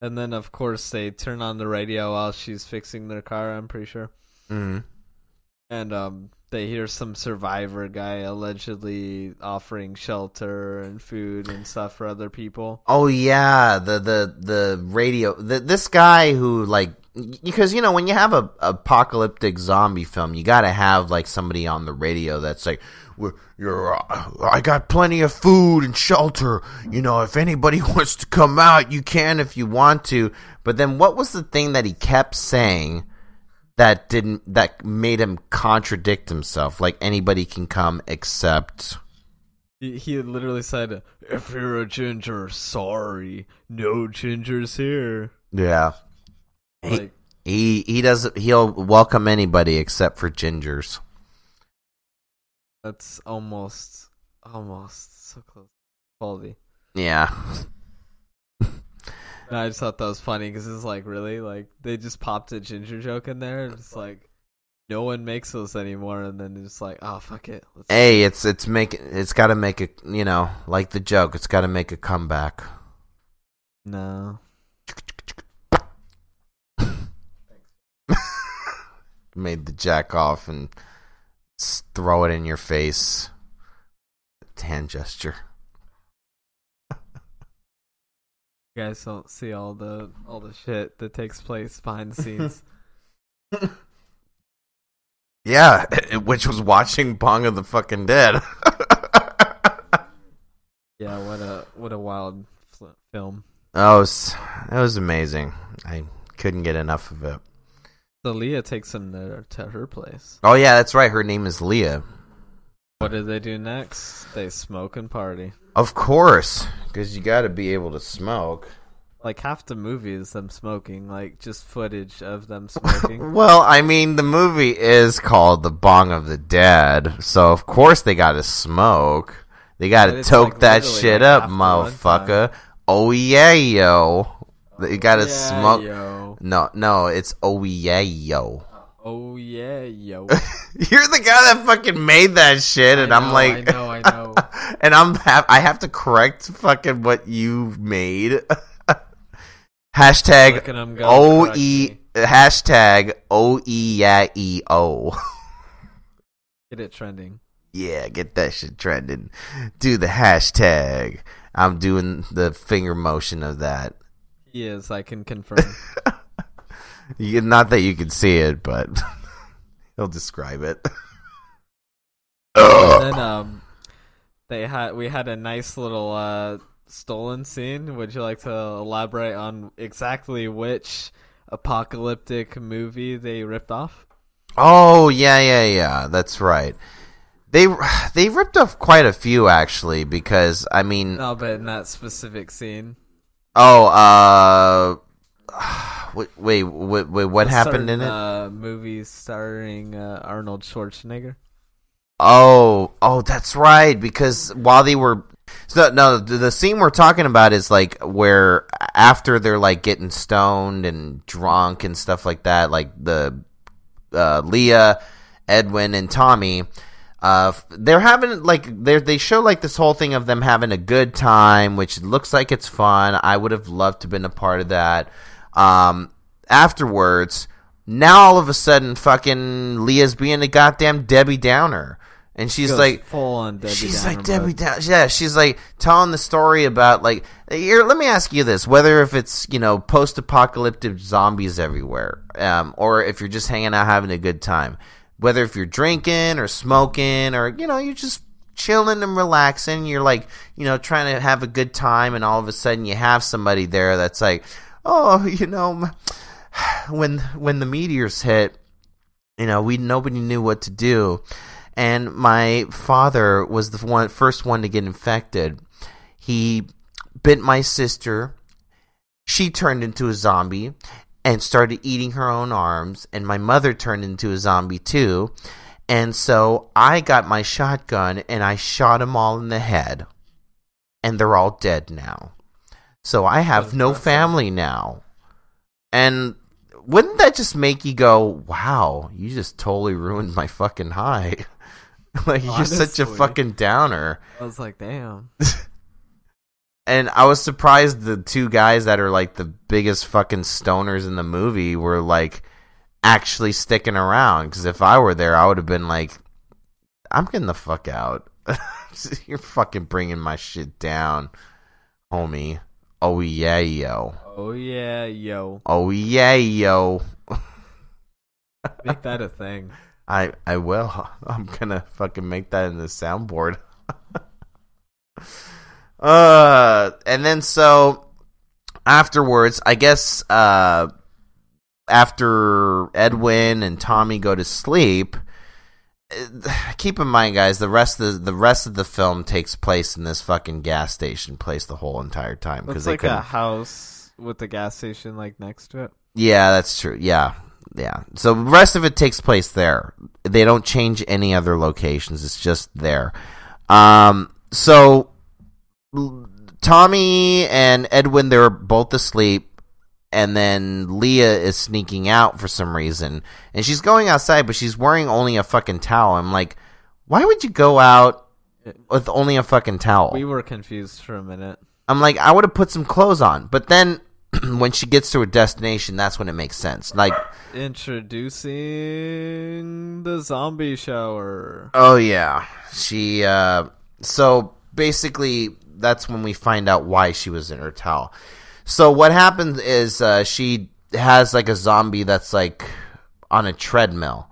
And then of course they turn on the radio while she's fixing their car, I'm pretty sure. Mm-hmm. And um they hear some survivor guy allegedly offering shelter and food and stuff for other people. Oh yeah, the the the radio. The, this guy who like because you know when you have a apocalyptic zombie film, you got to have like somebody on the radio that's like, "Well, "You're, uh, I got plenty of food and shelter. You know, if anybody wants to come out, you can if you want to." But then, what was the thing that he kept saying? That didn't that made him contradict himself. Like anybody can come except He, he literally said, "If you're a ginger, sorry, no gingers here." Yeah. He, Like- he he doesn't. he'll welcome anybody except for gingers. That's almost, almost so close. Quality. Yeah. And I just thought that was funny because it's like really like they just popped a ginger joke in there. And it's like no one makes those anymore, and then it's like, oh fuck it. Let's Hey, it's it's make it's got to make a you know like the joke. It's got to make a comeback. No. Made the jack off and throw it in your face. Hand gesture. You guys don't see all the all the shit that takes place behind the scenes. Yeah, which was watching Bong of the Fucking Dead. yeah, what a what a wild film. Oh, it was, it was amazing. I couldn't get enough of it. So Leah takes him to, to her place. Oh yeah, that's right. Her name is Leah. What do they do next? They smoke and party. Of course, because you got to be able to smoke. Like half the movie is them smoking, like just footage of them smoking. Well, I mean, the movie is called The Bong of the Dead, so of course they got to smoke. They got to toke like, that shit like, up, half the runtime. motherfucker. Oh yeah, yo. They got to oh, Yeah, smoke. yo. No, no, it's oh yeah, yo. Oh yeah, yo. You're the guy that fucking made that shit, and I I'm like, I know, I know. and I'm have I have to correct fucking what you made. hashtag Look at 'em go O E hashtag O E yeah E O. Get it trending. Yeah, get that shit trending. Do the hashtag. I'm doing the finger motion of that. Yes. I can confirm. You, not that you can see it, but he'll describe it. and then um, they had we had a nice little uh stolen scene. Would you like to elaborate on exactly which apocalyptic movie they ripped off? Oh yeah, yeah, yeah. That's right. They they ripped off quite a few actually because I mean No, but in that specific scene. oh uh wait, wait, wait, wait what happened certain, in it? Uh, movie starring uh, Arnold Schwarzenegger. Oh, oh, that's right. Because while they were, so no, the, the scene we're talking about is like where after they're like getting stoned and drunk and stuff like that, like the uh, Leah, Edwin, and Tommy. Uh, they're having like they they show like this whole thing of them having a good time, which looks like it's fun. I would have loved to have been a part of that. Um, afterwards, now all of a sudden, fucking Leah's being a goddamn Debbie Downer, and she's Goes like, full on Debbie she's Downer like Debbie mode. Down. Yeah, she's like telling the story about like here. Let me ask you this: whether if it's you know post-apocalyptic zombies everywhere, um, or if you're just hanging out having a good time, whether if you're drinking or smoking or you know you're just chilling and relaxing, you're like you know trying to have a good time, and all of a sudden you have somebody there that's like, oh, you know, when when the meteors hit you know, we nobody knew what to do, and my father was the one first one to get infected. He bit my sister. She turned into a zombie and started eating her own arms, and my mother turned into a zombie too. And so I got my shotgun and I shot them all in the head, and they're all dead now. So I have no family now. And wouldn't that just make you go, "Wow, you just totally ruined my fucking high"? like you're such a fucking downer. I was like, damn. And I was surprised the two guys that are like the biggest fucking stoners in the movie were like actually sticking around. Because if I were there, I would have been like, "I'm getting the fuck out. you're fucking bringing my shit down, homie." Oh yeah, yo. Oh yeah, yo. Oh yeah, yo. Make that a thing. I I will. I'm gonna fucking make that in the soundboard. uh, and then so afterwards, I guess uh, after Edwin and Tommy go to sleep. Keep in mind, guys, the rest of the, the rest of the film takes place in this fucking gas station place the whole entire time Looks they like couldn't a house with the gas station like next to it. Yeah, that's true. Yeah. Yeah. So the rest of it takes place there. They don't change any other locations. It's just there. Um so Tommy and Edwin they're both asleep and then Leah is sneaking out for some reason. And she's going outside but she's wearing only a fucking towel. I'm like, "Why would you go out with only a fucking towel?" We were confused for a minute. I'm like, I would have put some clothes on. But then when she gets to her destination, that's when it makes sense. Like, Introducing the zombie shower. oh yeah, she. uh So basically, that's when we find out why she was in her towel. So what happens is uh, she has like a zombie that's like on a treadmill.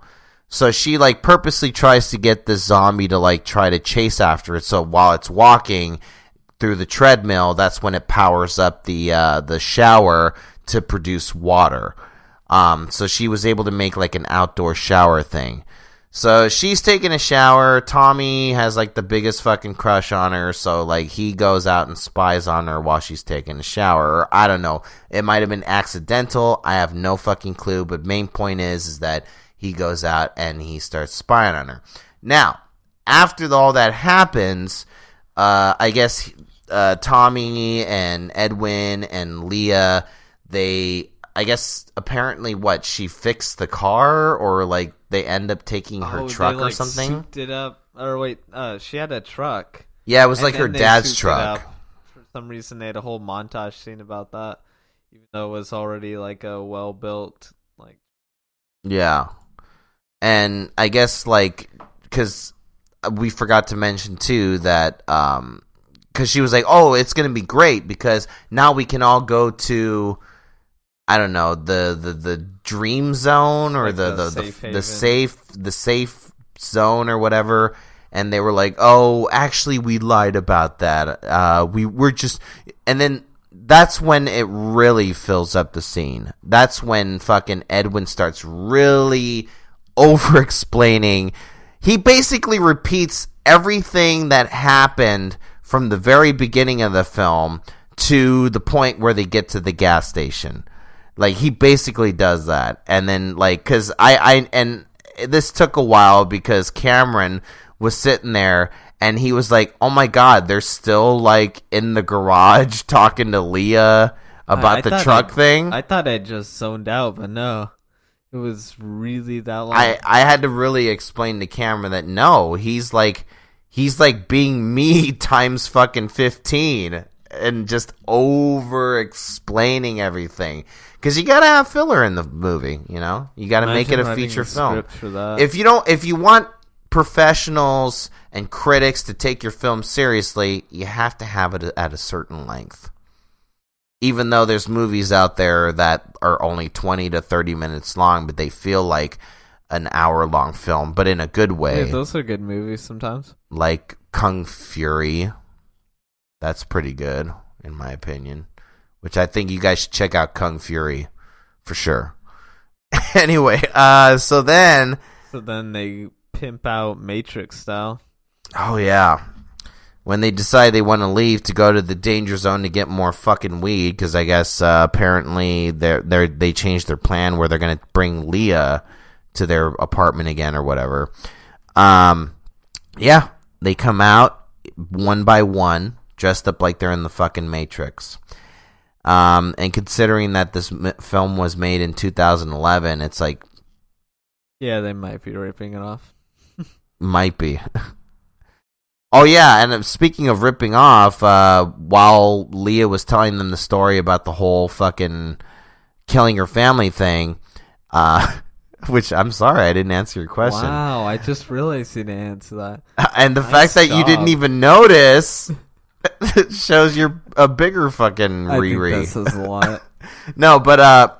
So she like purposely tries to get the zombie to like try to chase after it. So while it's walking through the treadmill, that's when it powers up the uh, the shower to produce water. Um, so she was able to make like an outdoor shower thing. So she's taking a shower. Tommy has like the biggest fucking crush on her. So like he goes out and spies on her while she's taking a shower. I don't know. It might have been accidental. I have no fucking clue. But main point is, is that he goes out and he starts spying on her. Now, after all that happens, uh, I guess uh, Tommy and Edwin and Leah, they, I guess, apparently, what she fixed the car, or like they end up taking her Oh, truck they, or something. souped it up. Or wait, uh, she had a truck. Yeah, it was like her dad's truck. For some reason, they had a whole montage scene about that, even though it was already like a well built like. Yeah. And I guess like cuz we forgot to mention too that um cuz she was like, "Oh, it's going to be great because now we can all go to I don't know, the the the dream zone or Like the the the safe the, the safe the safe zone or whatever." And they were like, "Oh, actually we lied about that. Uh we were just and then that's when it really fills up the scene. That's when fucking Edwin starts really over explaining. He basically repeats everything that happened from the very beginning of the film to the point where they get to the gas station. Like he basically does that, and then like because I I and this took a while because Cameron was sitting there and he was like, "Oh my god, they're still like in the garage talking to Leah about I the truck I- thing." I thought I just zoned out, but no, it was really that long. I I had to really explain to Cameron that no, he's like he's like being me times fucking 15 and just over explaining everything cuz you got to have filler in the movie, you know? You got to make it a feature film. If you don't if you want professionals and critics to take your film seriously, you have to have it at a certain length. Even though there's movies out there that are only 20 to 30 minutes long, but they feel like an hour long film, but in a good way. Hey, those are good movies sometimes. like Kung Fury. That's pretty good, in my opinion. Which I think you guys should check out Kung Fury for sure. anyway, uh, so then, So then they pimp out Matrix style. oh yeah, when they decide they want to leave to go to the danger zone to get more fucking weed, because I guess uh, apparently they they they changed their plan where they're gonna bring Leah to their apartment again or whatever. Um, yeah, they come out one by one, dressed up like they're in the fucking Matrix. Um, and considering that this m- film was made in 2011, it's like Yeah, they might be ripping it off. might be. oh yeah, and uh, speaking of ripping off, uh, while Leah was telling them the story about the whole fucking killing her family thing, uh, which I'm sorry I didn't answer your question. Wow, I just realized you didn't answer that. And the Nice fact that you didn't even notice shows you're a bigger fucking I think Riri. that says a lot. no, but uh,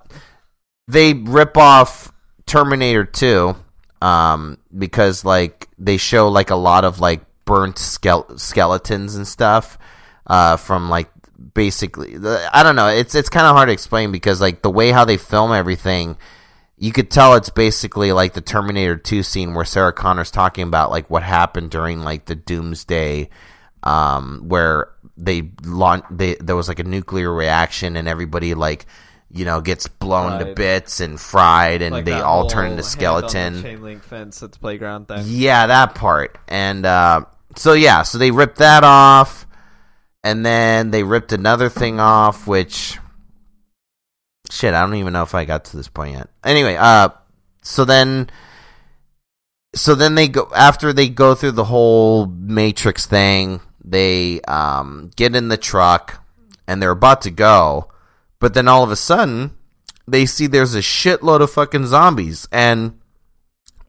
they rip off Terminator 2 um, because like they show like a lot of like burnt skele- skeletons and stuff uh, from like basically the, I don't know. It's it's kind of hard to explain because like the way how they film everything. You could tell it's basically like the Terminator 2 scene where Sarah Connor's talking about like what happened during like the Doomsday um, where they launch they there was like a nuclear reaction and everybody like you know gets blown to bits and fried and Like they all turn into skeleton. chain link fence at the playground thing. Yeah, that part. And uh, so yeah, so they ripped that off, and then they ripped another thing off, which shit, I don't even know if I got to this point yet. Anyway, uh, so then. So then they go after they go through the whole Matrix thing. They um, get in the truck and they're about to go, but then all of a sudden they see there's a shitload of fucking zombies, and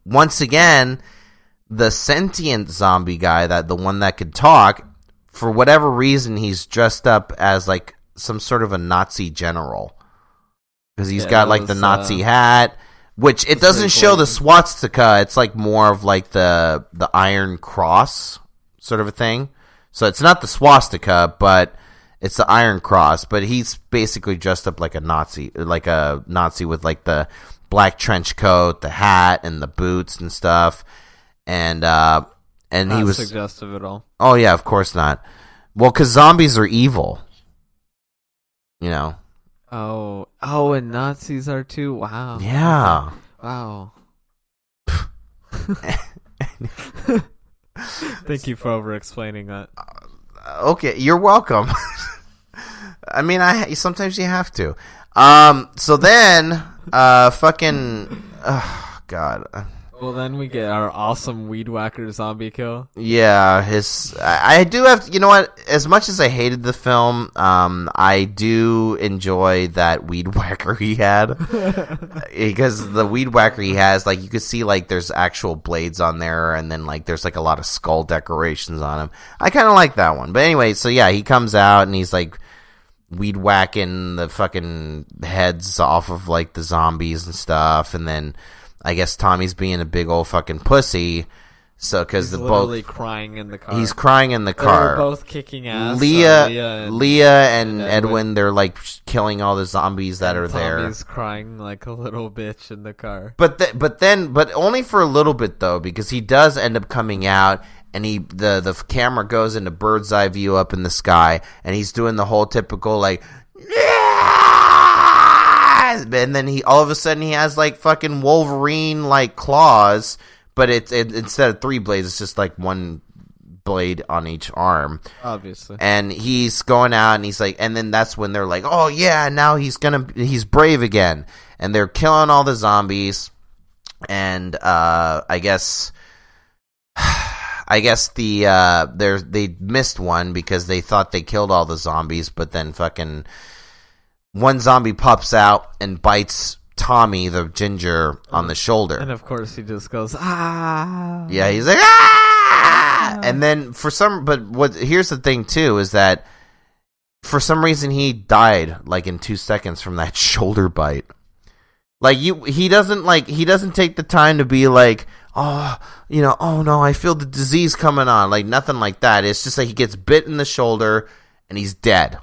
once again, the sentient zombie guy, that the one that could talk, for whatever reason, he's dressed up as like some sort of a Nazi general because he's Yeah, got like the Nazi uh, hat, which it doesn't show the swastika. It's like more of like the the Iron Cross sort of a thing. So it's not the swastika, but it's the Iron Cross. But he's basically dressed up like a Nazi, like a Nazi with like the black trench coat, the hat, and the boots and stuff. And uh, and he was suggestive at all. Oh yeah, of course not. Well, because zombies are evil. You know. Oh, oh, and Nazis are too. Wow. Yeah. Wow. Thank you for over explaining that. Okay, you're welcome. I mean, I sometimes you have to. Um. So then, uh, fucking, oh, God. Well, then we get our awesome weed whacker zombie kill. Yeah, his. I, I do have. You know what? As much as I hated the film, um, I do enjoy that weed whacker he had because the weed whacker he has, like, you could see like there's actual blades on there, and then like there's like a lot of skull decorations on him. I kind of like that one. But anyway, so yeah, he comes out and he's like weed whacking the fucking heads off of like the zombies and stuff, and then I guess Tommy's being a big old fucking pussy. So because the both crying in the car. he's crying in the car. They're both kicking ass. uh, Leah, Leah Leah, and- and, and Edwin, Edwin. they're like killing all the zombies that are there. Tommy's crying like a little bitch in the car. But th- but then but only for a little bit though because he does end up coming out and he the the camera goes into bird's eye view up in the sky and he's doing the whole typical like ah! and then he all of a sudden he has like fucking Wolverine like claws, but it's it, instead of three blades, it's just like one blade on each arm. Obviously. And he's going out and he's like, and then that's when they're like, oh yeah, now he's gonna, he's brave again. And they're killing all the zombies. And, uh, I guess, I guess the, uh, there's, they missed one because they thought they killed all the zombies, but then fucking one zombie pops out and bites Tommy, the ginger, on the shoulder. And of course, he just goes ah. Yeah, he's like ah! And then for some, but what? Here's the thing too is that for some reason he died like in two seconds from that shoulder bite. Like you, he doesn't like he doesn't take the time to be like, oh, you know, oh no, I feel the disease coming on. Like nothing like that. It's just like he gets bit in the shoulder and he's dead.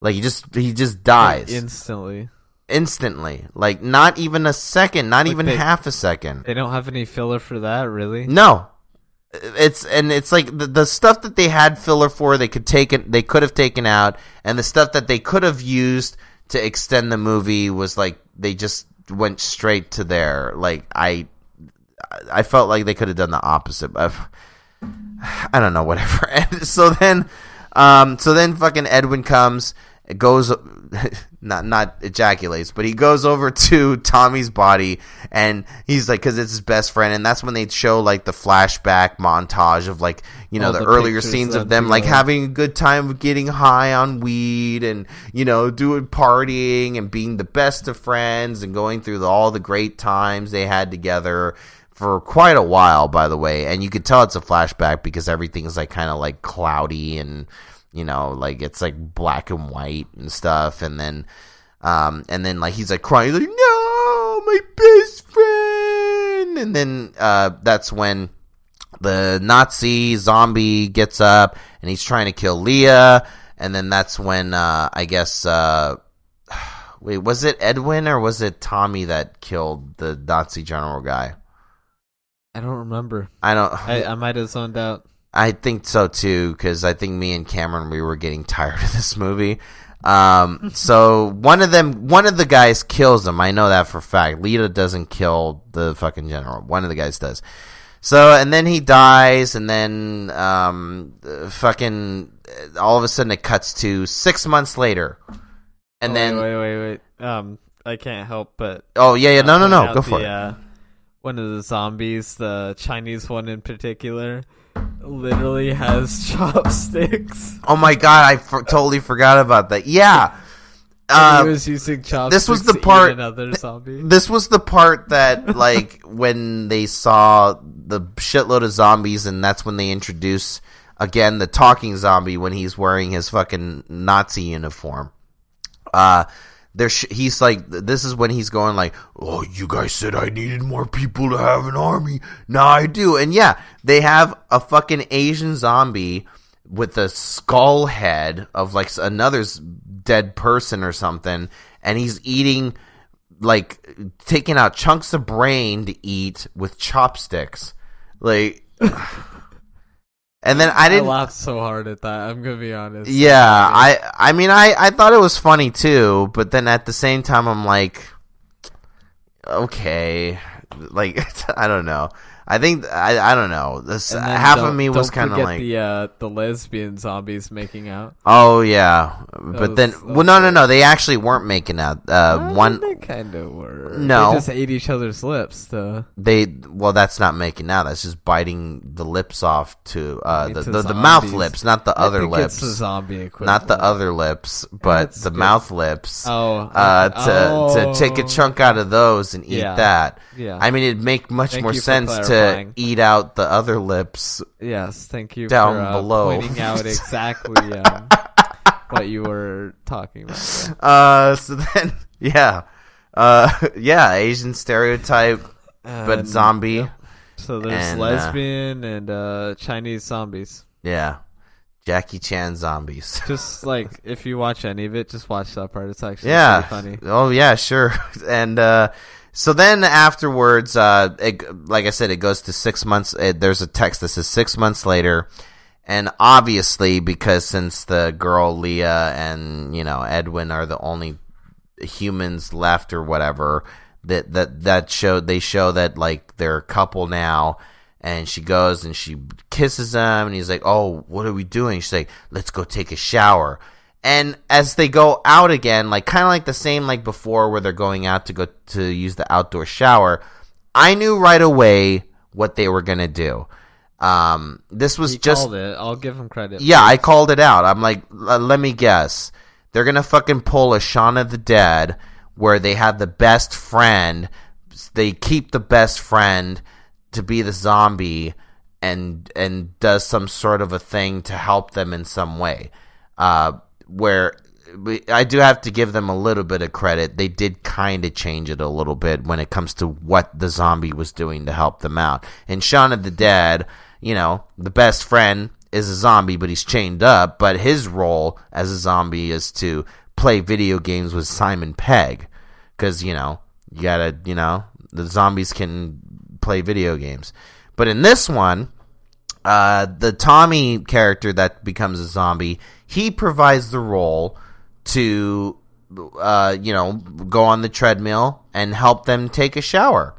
Like he just he just dies instantly. instantly. Like not even a second, not Like even they- half a second. They don't have any filler for that, really. No, it's and it's like the, the stuff that they had filler for, they could take it, they could have taken out, and the stuff that they could have used to extend the movie was like they just went straight to there. Like I, I felt like they could have done the opposite. But I don't know, whatever. And so then, um, so then fucking Edwin comes, goes, not not ejaculates, but he goes over to Tommy's body, and he's like, because it's his best friend, and that's when they show like the flashback montage of like you know the, the earlier scenes of them like uh, having a good time of getting high on weed and you know doing partying and being the best of friends and going through the, all the great times they had together for quite a while by the way. And you could tell it's a flashback because everything's like kind of like cloudy and you know like it's like black and white and stuff and then um and then like he's like crying he's like no my best friend and then uh that's when the Nazi zombie gets up and he's trying to kill Leah, and then that's when uh, I guess uh, wait was it Edwin or was it Tommy that killed the Nazi general guy? I don't remember. I don't. I, I might have zoned out. I think so too, because I think me and Cameron we were getting tired of this movie. Um, so one of them, one of the guys kills him. I know that for a fact. Lita doesn't kill the fucking general. One of the guys does. So and then he dies, and then um, fucking all of a sudden it cuts to six months later, and Oh, then wait, wait, wait, wait. Um, I can't help but. Oh, yeah, yeah. No, no, no. Go for the, it. Uh, one of the zombies, the Chinese one in particular, literally has chopsticks. oh my god, I for- totally forgot about that. Yeah. Uh, he was using chopsticks. this was the part Another zombie. This was the part that, like, when they saw the shitload of zombies, and that's when they introduce again the talking zombie when he's wearing his fucking Nazi uniform. Uh, there, sh- he's like, this is when he's going like, Oh, you guys said I needed more people to have an army. Now I do. And yeah, they have a fucking Asian zombie with a skull head of like another dead person or something, and he's eating like taking out chunks of brain to eat with chopsticks. Like And then I didn't laughed so hard at that. I'm gonna be honest. yeah, I I mean I I thought it was funny too, but then at the same time I'm like okay, like I don't know. I think I I don't know. This half of me was kind of like the uh, the lesbian zombies making out. Oh yeah, but was- then well no no no they actually weren't making out. Uh, one They kind of were. No. they just ate each other's lips. Though. they well that's not making out. That's just biting the lips off to uh the the, the mouth lips, not the I other lips. the zombie not the other lips, but That's the good. mouth lips. Oh, uh, to oh. to take a chunk out of those and eat Yeah. that. Yeah. I mean it'd make much Thank more sense to clarifying. eat out the other lips. Yes, thank you down for uh, below. pointing out exactly um, what you were talking about. there. Uh, so then, yeah, uh, yeah, Asian stereotype, but And- zombie. yep. So there's And, uh, lesbian and uh, Chinese zombies. yeah, Jackie Chan zombies. Just like if you watch any of it, just watch that part. It's actually yeah. funny. Oh yeah, sure. And uh, so then afterwards, uh, it, like I said, it goes to six months. It, there's a text that says six months later. And obviously, because since the girl Leah and you know Edwin are the only humans left or whatever that that that show they show that like they're a couple now and she goes and she kisses him and he's like oh what are we doing she's like let's go take a shower and as they go out again like kind of like the same like before where they're going out to go to use the outdoor shower i knew right away what they were gonna do um this was He just called it. I'll give him credit. yeah, I called it out. I'm like, "L- let me guess. They're gonna fucking pull a Shaun of the Dead where they have the best friend. They keep the best friend to be the zombie and and does some sort of a thing to help them in some way. Uh, where I do have to give them a little bit of credit. They did kind of change it a little bit when it comes to what the zombie was doing to help them out. In Shaun of the Dead, you know, the best friend is a zombie, but he's chained up. But his role as a zombie is to play video games with Simon Pegg. Because, you know, you gotta, you know, the zombies can play video games. But in this one, uh, the Tommy character that becomes a zombie, he provides the role to, uh, you know, go on the treadmill and help them take a shower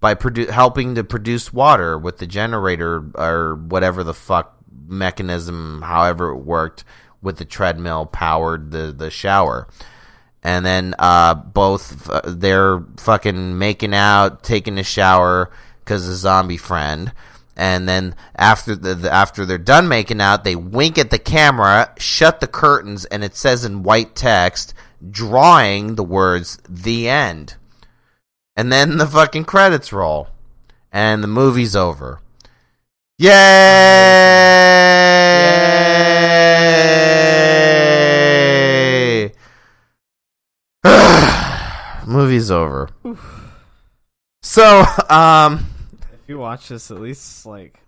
by produ- helping to produce water with the generator or whatever the fuck mechanism, however it worked with the treadmill powered the the shower. And then uh, both uh, they're fucking making out, taking a shower because of zombie friend. And then after the, the after they're done making out, they wink at the camera, shut the curtains, and it says in white text, drawing the words "the end." And then the fucking credits roll, and the movie's over. Yay! movie's over. So, um, you watch this, at least like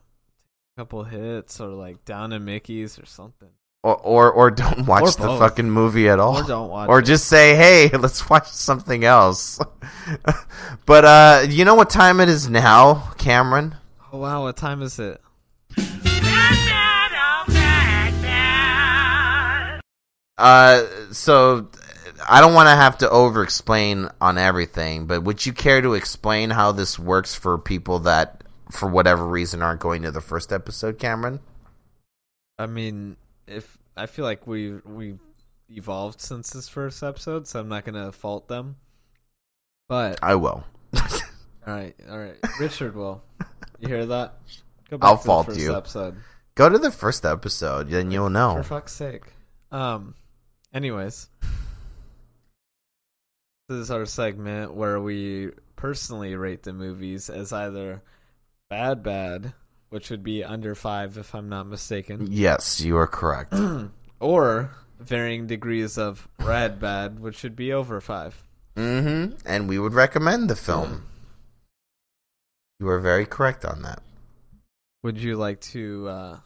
a couple hits or like down in Mickey's or something. or or, or don't watch Or the both. fucking movie at all, Or don't watch or it. just say, "Hey, let's watch something else." but uh, you know what time it is now, Cameron? Oh wow, what time is it? Uh, so I don't want to have to over explain on everything, but would you care to explain how this works for people that, for whatever reason, aren't going to the first episode, Cameron? I mean, if I feel like we we evolved since this first episode, so I'm not gonna fault them. But I will. all right, all right, Richard will. You hear that? Go I'll to the fault first you. Episode. Go to the first episode, then you'll know. For fuck's sake. Um. Anyways, this is our segment where we personally rate the movies as either bad, bad, which would be under five if I'm not mistaken, Yes, you are correct. or varying degrees of red bad, which should be over five. mm-hmm. And we would recommend the film. You are very correct on that. Would you like to uh,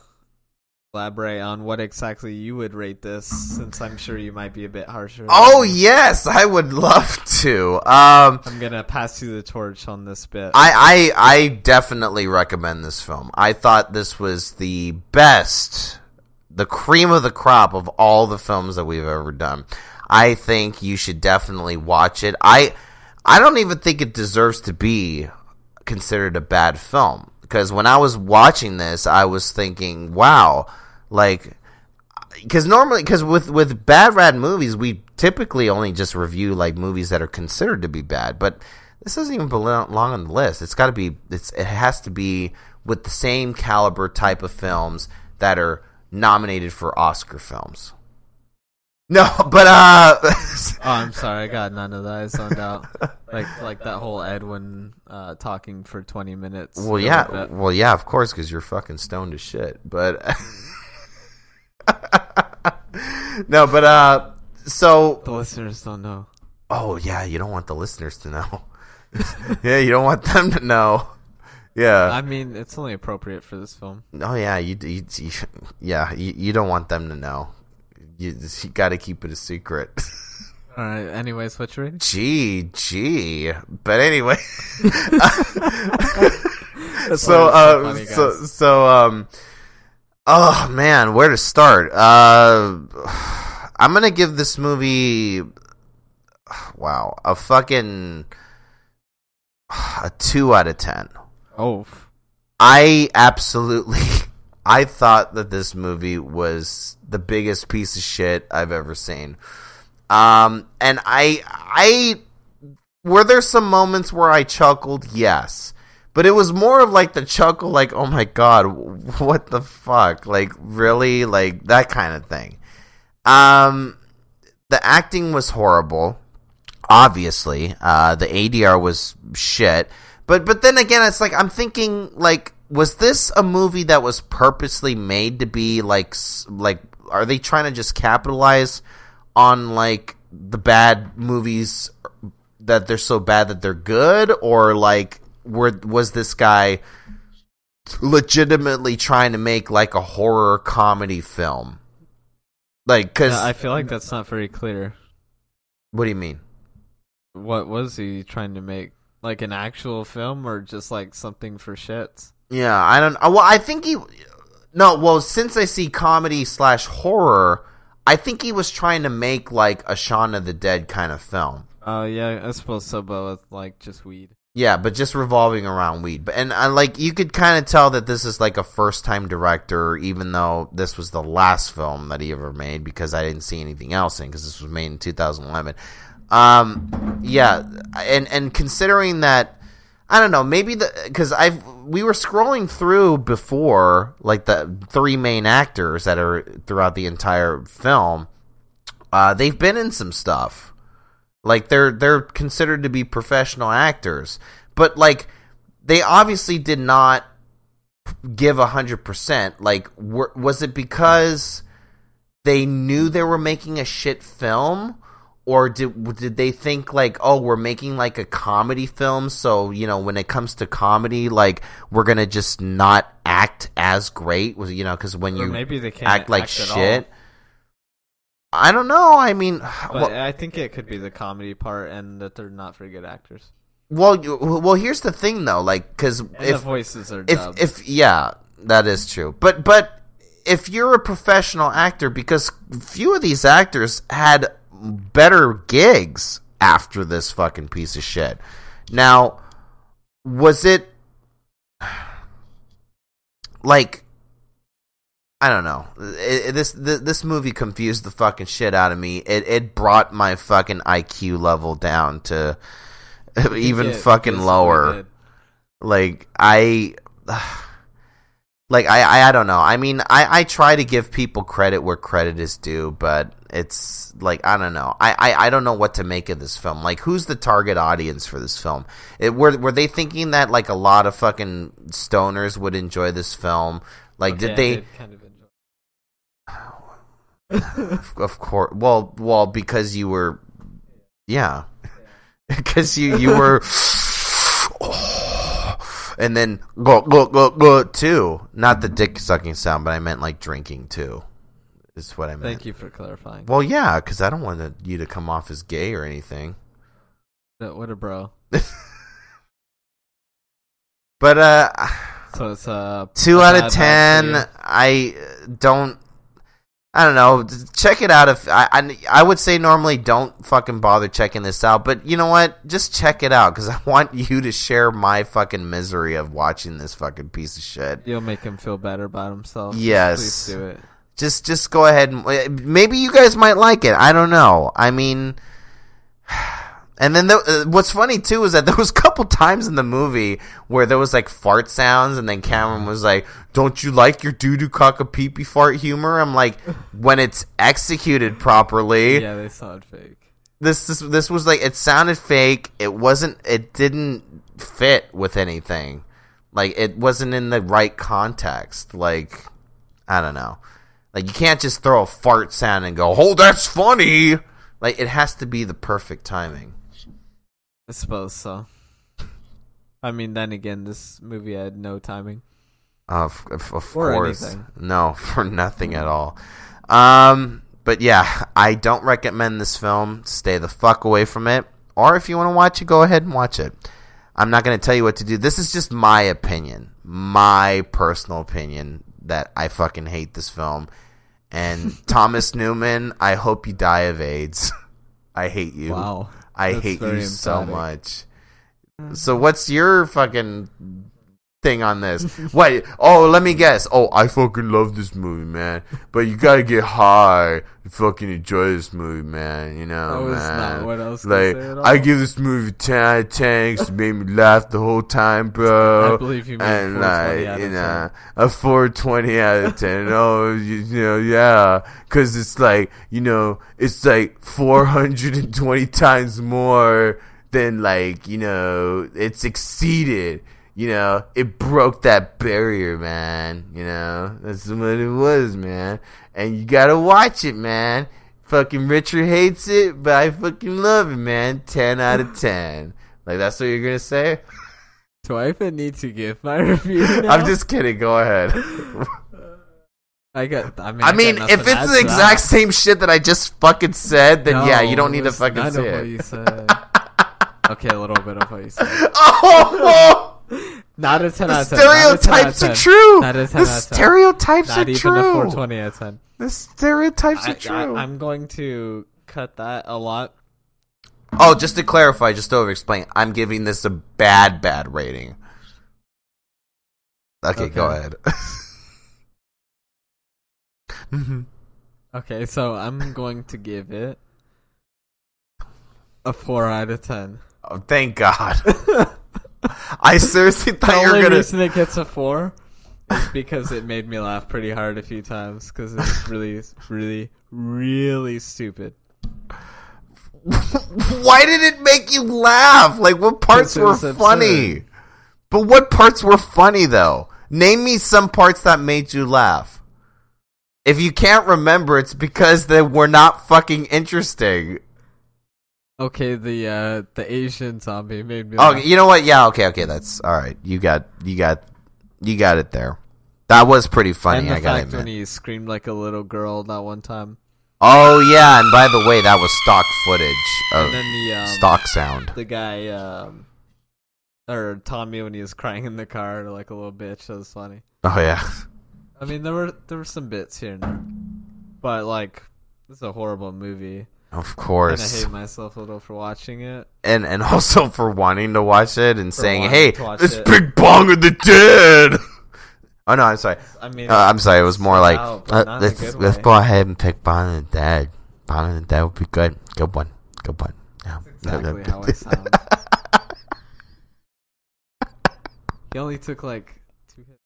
elaborate on what exactly you would rate this? Since I'm sure you might be a bit harsher. Oh yes, I would love to. Um, I'm gonna pass you the torch on this bit. I, I I definitely recommend this film. I thought this was the best, the cream of the crop of all the films that we've ever done. I think you should definitely watch it. I I don't even think it deserves to be considered a bad film because when I was watching this, I was thinking, wow, like because normally because with with bad rad movies we typically only just review like movies that are considered to be bad but this doesn't even belong on the list it's got to be it's it has to be with the same caliber type of films that are nominated for oscar films no but uh Oh, I'm sorry, I got none of that. I zoned out. Like like that whole Edwin uh, talking for 20 minutes. well yeah well yeah of course because you're fucking stoned as shit but no but uh so the listeners don't know. Oh yeah, you don't want the listeners to know. yeah, you don't want them to know. Yeah. I mean, it's only appropriate for this film. oh yeah, you, you, you yeah, you, you don't want them to know. You, you got to keep it a secret. All right. Anyways, what's your rating? gee, gee. But anyway, so uh, so so so um, oh man, where to start? Uh, I'm gonna give this movie wow, a fucking a two out of ten. Oh, I absolutely I thought that this movie was the biggest piece of shit I've ever seen. Um and I I were there some moments where I chuckled? Yes. But it was more of like the chuckle like oh my god, what the fuck? Like really like that kind of thing. Um the acting was horrible. Obviously, uh the ADR was shit. But but then again, it's like I'm thinking like was this a movie that was purposely made to be like like are they trying to just capitalize on like the bad movies that they're so bad that they're good or like were was this guy legitimately trying to make like a horror comedy film? Like cuz I feel like that's not very clear. what do you mean? What was he trying to make? Like an actual film or just like something for shits? Yeah, I don't. uh, Well, I think he. No, well, since I see comedy slash horror, I think he was trying to make like a Shaun of the Dead kind of film. Oh yeah, I suppose so, but with like just weed. Yeah, but just revolving around weed. But and uh, like you could kind of tell that this is like a first time director, even though this was the last film that he ever made because I didn't see anything else in because this was made in 2011. Um, yeah, and and considering that, I don't know, maybe the because I've we were scrolling through before like the three main actors that are throughout the entire film. Uh, they've been in some stuff. Like they're they're considered to be professional actors, but like they obviously did not give a hundred percent. Like, were, was it because they knew they were making a shit film, or did did they think like, oh, we're making like a comedy film, so you know when it comes to comedy, like we're gonna just not act as great, was you know because when Or you maybe they can't act like act shit. I don't know. I mean, well, I think it could be the comedy part and that they're not very good actors. Well, well, here's the thing though, like because if the voices are if dubbed. if yeah, that is true. But but if you're a professional actor, because few of these actors had better gigs after this fucking piece of shit. Now, was it like? I don't know. It, it- this th- this movie confused the fucking shit out of me. It it brought my fucking IQ level down to even fucking lower. Like I, like I, I I don't know. I mean, I I try to give people credit where credit is due, but it's like I don't know. I I, I don't know what to make of this film. Like, who's the target audience for this film? It, were were they thinking that like a lot of fucking stoners would enjoy this film? Like, Okay, did they? kind of enjoy. of course. Well, well, because you were, yeah, because you you were, and then go go go go too. Not the dick sucking sound, but I meant like drinking too. Is what I meant. Thank you for clarifying. Well, yeah, because I don't want to, you to come off as gay or anything. What what a bro. But uh, So it's uh two out of ten. I don't. I don't know. Check it out. If I, I, I would say normally don't fucking bother checking this out, but you know what? Just check it out because I want you to share my fucking misery of watching this fucking piece of shit. You'll make him feel better about himself. Yes. Please do it. Just just go ahead and uh, maybe you guys might like it. I don't know. I mean, and then the, uh, what's funny too is that there was a couple times in the movie where there was like fart sounds, and then Cameron was like, "Don't you like your doo doo cock a pee pee fart humor?" I'm like, when it's executed properly, Yeah, they it fake. this this this was like it sounded fake. It wasn't. It didn't fit with anything. Like it wasn't in the right context. Like I don't know. Like you can't just throw a fart sound and go, "Oh, that's funny." Like it has to be the perfect timing. I suppose so. I mean, then again, this movie had no timing. Of of, of Or course, anything. no, for nothing at all. Um, but yeah, I don't recommend this film. Stay the fuck away from it. Or if you want to watch it, go ahead and watch it. I'm not going to tell you what to do. This is just my opinion, my personal opinion that I fucking hate this film. And Thomas Newman, I hope you die of AIDS. I hate you. Wow. I That's hate you very so emphatic. much. So mm-hmm. what's your fucking thing on this? Wait, Oh, let me guess. Oh, I fucking love this movie, man. But you gotta get high to fucking enjoy this movie, man. You know, That was man. not what I like, say at I give this movie ten out of ten it made me laugh the whole time, bro. I believe you and like, you 10. know, a four twenty out of ten. oh, you, you know, yeah, because it's like you know, it's like four hundred and twenty times more than like you know, it's exceeded. You know, it broke that barrier, man. You know, that's what it was, man. And you gotta watch it, man. Fucking Richard hates it, but I fucking love it, man. Ten out of ten. Like that's what you're gonna say? Do I even need to give my review? Now? I'm just kidding. Go ahead. I got. I mean, I mean, if it's the exact that. same shit that I just fucking said, then yeah, you don't need to fucking say it. what you said. okay, a little bit of what you said. Oh, Not a ten the out of ten. not a 10 out of stereotypes are true. Not a ten The out of 10. stereotypes Not are even true. a 420 out of 10. The stereotypes I, are true. I, am going to cut that a lot. oh, just to clarify, just to over explain, I'm giving this a bad, bad rating. Okay, go Okay. ahead. Mhm. Okay, so I'm going to give it a four out of ten. Oh, thank God. I seriously The thought you were only gonna. reason it gets a four is because it made me laugh pretty hard a few times because it's really, really, really stupid. Why did it make you laugh? Like, what parts were absurd. funny? But what parts were funny, though? Name me some parts that made you laugh. If you can't remember, it's because they were not fucking interesting. Okay, the uh, the Asian zombie made me. Oh, laugh. you know what? Yeah, okay, okay, that's all right. You got, you got, you got it there. That was pretty funny. and the I gotta fact when he screamed like a little girl that one time. Oh yeah, and by the way, that was stock footage of the um, stock sound. The guy, um, or Tommy when he was crying in the car like a little bitch. That was funny. Oh yeah. I mean, there were there were some bits here and there, but like this is a horrible movie. Of And course. I hate myself a little for watching it. and and also for wanting to watch it and For saying, "Hey, this it. big bong of the dead." oh no, I'm sorry. I mean, uh, I'm sorry. It was more like, out, uh, not in a let's let's go ahead and take Bong of the Dead. Bong of the Dead would be good. Good one. Good one. Yeah. exactly how I sound. he only took like two hits.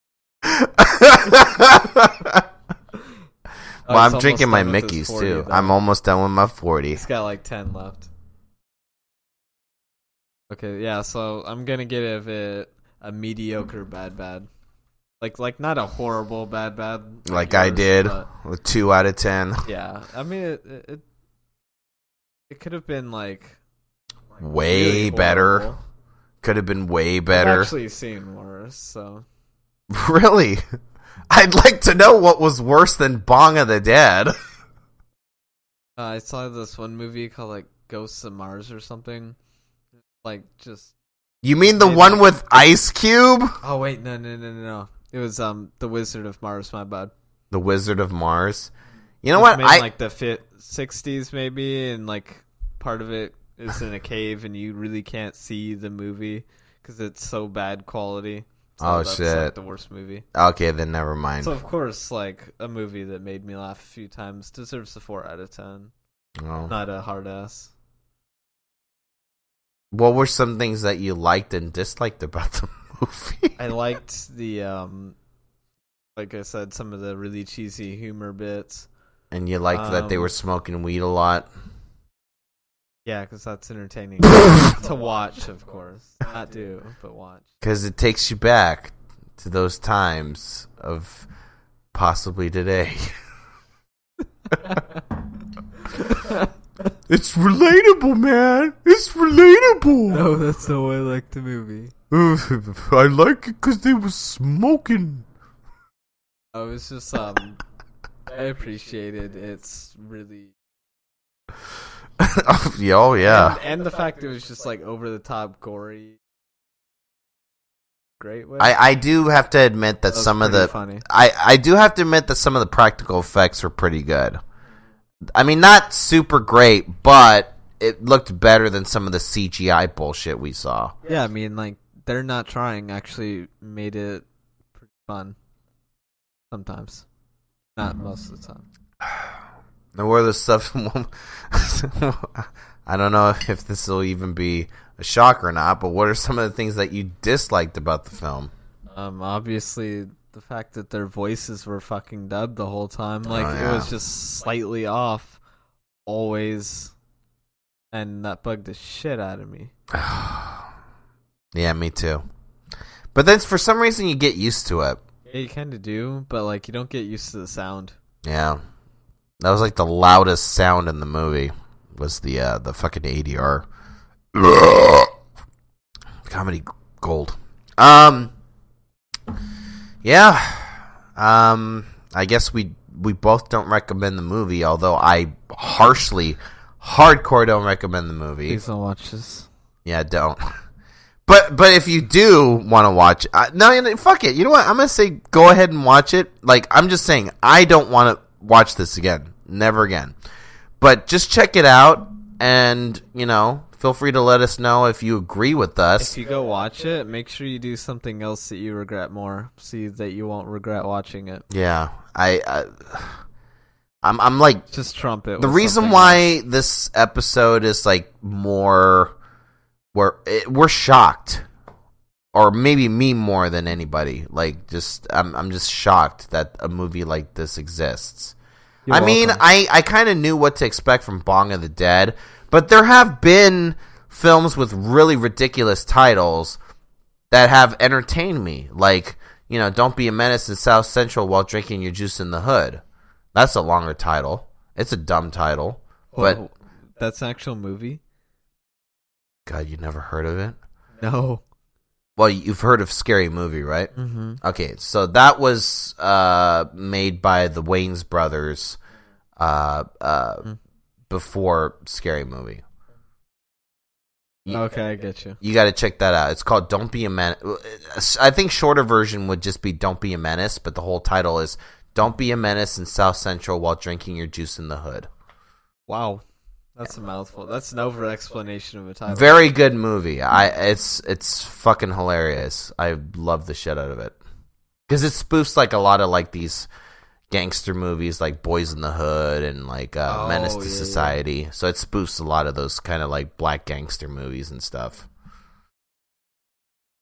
Oh, well, I'm drinking my done with his Mickey's 40 too. though. I'm almost done with my 40. He's got like ten left. Okay, yeah. So I'm gonna give it a mediocre bad bad. Like like not a horrible bad bad. Like I yours, did with two out of ten. Yeah, I mean it. It, it, could have been like Way really better. Could have been way I've better. actually seen worse. So Really? I'd like to know what was worse than Bong of the Dead. uh, I saw this one movie called like Ghosts of Mars or something. Like just You mean the one with Ice Cube? oh wait no no no no no it was um the Wizard of Mars my bad. The Wizard of Mars. You know what? made I in, like the fit sixties maybe, and like part of it is in a cave, and you really can't see the movie because it's so bad quality. Oh, that's, shit. Like, the worst movie. okay, then never mind. So of course, like a movie that made me laugh a few times deserves a four out of ten, Oh. not a hard ass. What were some things that you liked and disliked about the movie? I liked the um, like I said, some of the really cheesy humor bits. and you liked that they Um, were smoking weed a lot. Yeah, because that's entertaining to watch, of course. Not do, but watch. Because it takes you back to those times of possibly today. it's relatable, man. It's relatable. No, that's not why I like the movie. I like it because they were smoking. I was just um, I appreciated it's really oh yeah. and, and the fact it was just like over the top gory. Great way. I, I do have to admit that That some of the funny. I, I do have to admit that some of the practical effects are pretty good. I mean, not super great, but it looked better than some of the CGI bullshit we saw. Yeah, I mean, like they're not trying. Actually, made it pretty fun. Sometimes, not mm-hmm. most of the time. Now, where the stuff? I don't know if this will even be a shock or not. But what are some of the things that you disliked about the film? Um, obviously the fact that their voices were fucking dubbed the whole time, like Oh, it was just slightly off, always, and that bugged the shit out of me. Yeah, me too. But then for some reason you get used to it. Yeah, you kind of do, but like you don't get used to the sound. Yeah, that was like the loudest sound in the movie was the uh, the fucking ADR. Comedy gold. Um. Yeah. Um. I guess we we both don't recommend the movie, although I harshly, hardcore don't recommend the movie. Please don't watch this. Yeah, don't. But but if you do want to watch, uh, no, fuck it. You know what? I'm gonna say go ahead and watch it. Like I'm just saying, I don't want to watch this again, never again. But just check it out, and you know, feel free to let us know if you agree with us. If you go watch it, make sure you do something else that you regret more. See that you won't regret watching it. yeah, I, I I'm I'm like Just trump it. the reason why this episode is like more we're it, we're shocked or maybe me more than anybody like just i'm i'm just shocked that a movie like this exists You're i mean i i kind of knew what to expect from bong of the dead but there have been films with really ridiculous titles that have entertained me like you know don't be a menace in south central while drinking your juice in the hood that's a longer title it's a dumb title oh, but that's an actual movie. God, you never heard of it? No. Well, you've heard of Scary Movie, right? Mm-hmm. Okay, so that was uh, made by the Wayans brothers uh, uh, before Scary Movie. You- Okay, I get you. You got to check that out. It's called "Don't Be a Menace." I think shorter version would just be "Don't Be a Menace," but the whole title is "Don't Be a Menace in South Central while drinking your juice in the hood." Wow, that's a mouthful. That's an over explanation of a title. Very good movie. I it's it's fucking hilarious. I love the shit out of it because it spoofs like a lot of like these gangster movies, like Boyz n the Hood and like uh, Oh, Menace to yeah, yeah. Society. So it spoofs a lot of those kind of like black gangster movies and stuff.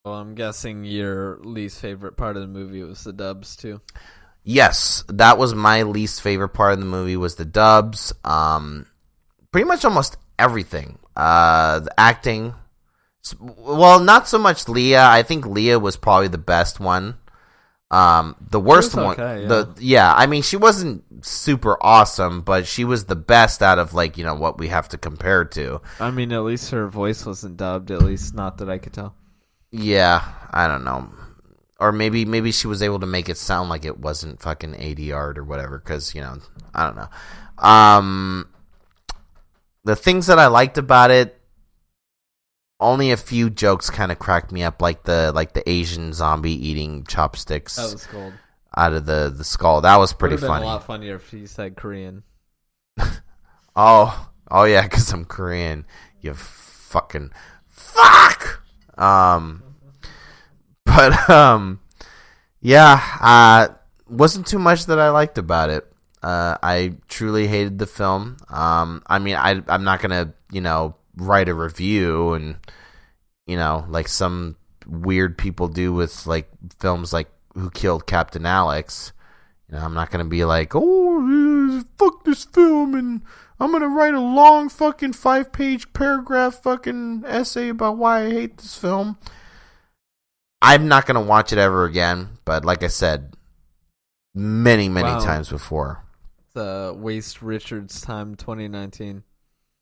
Well, I'm guessing your least favorite part of the movie was the dubs too. Yes, that was my least favorite part of the movie was the dubs. Um, pretty much almost everything. Uh, the acting. Well, not so much Leah. I think Leah was probably the best one. Um, the worst was one. yeah. The yeah, I mean, she wasn't super awesome, but she was the best out of like you know what we have to compare to. I mean, at least her voice wasn't dubbed. At least not that I could tell. Yeah, I don't know. Or maybe maybe she was able to make it sound like it wasn't fucking ADR or whatever cuz you know, I don't know. Um the things that I liked about it only a few jokes kind of cracked me up like the like the Asian zombie eating chopsticks That was cool. out of the the skull. That was pretty funny. a lot funnier if he said Korean. Oh, oh yeah, cuz I'm Korean. You fucking fuck. Um but um yeah, uh wasn't too much that I liked about it. Uh I truly hated the film. Um I mean, I I'm not going to, you know, write a review and you know, like some weird people do with like films like Who Killed Captain Alex. You know, I'm not gonna be like, oh, fuck this film, and I'm gonna write a long fucking five page paragraph fucking essay about why I hate this film. I'm not gonna watch it ever again, but like I said, many, many Wow. times before. The Waste Richards Time 2019.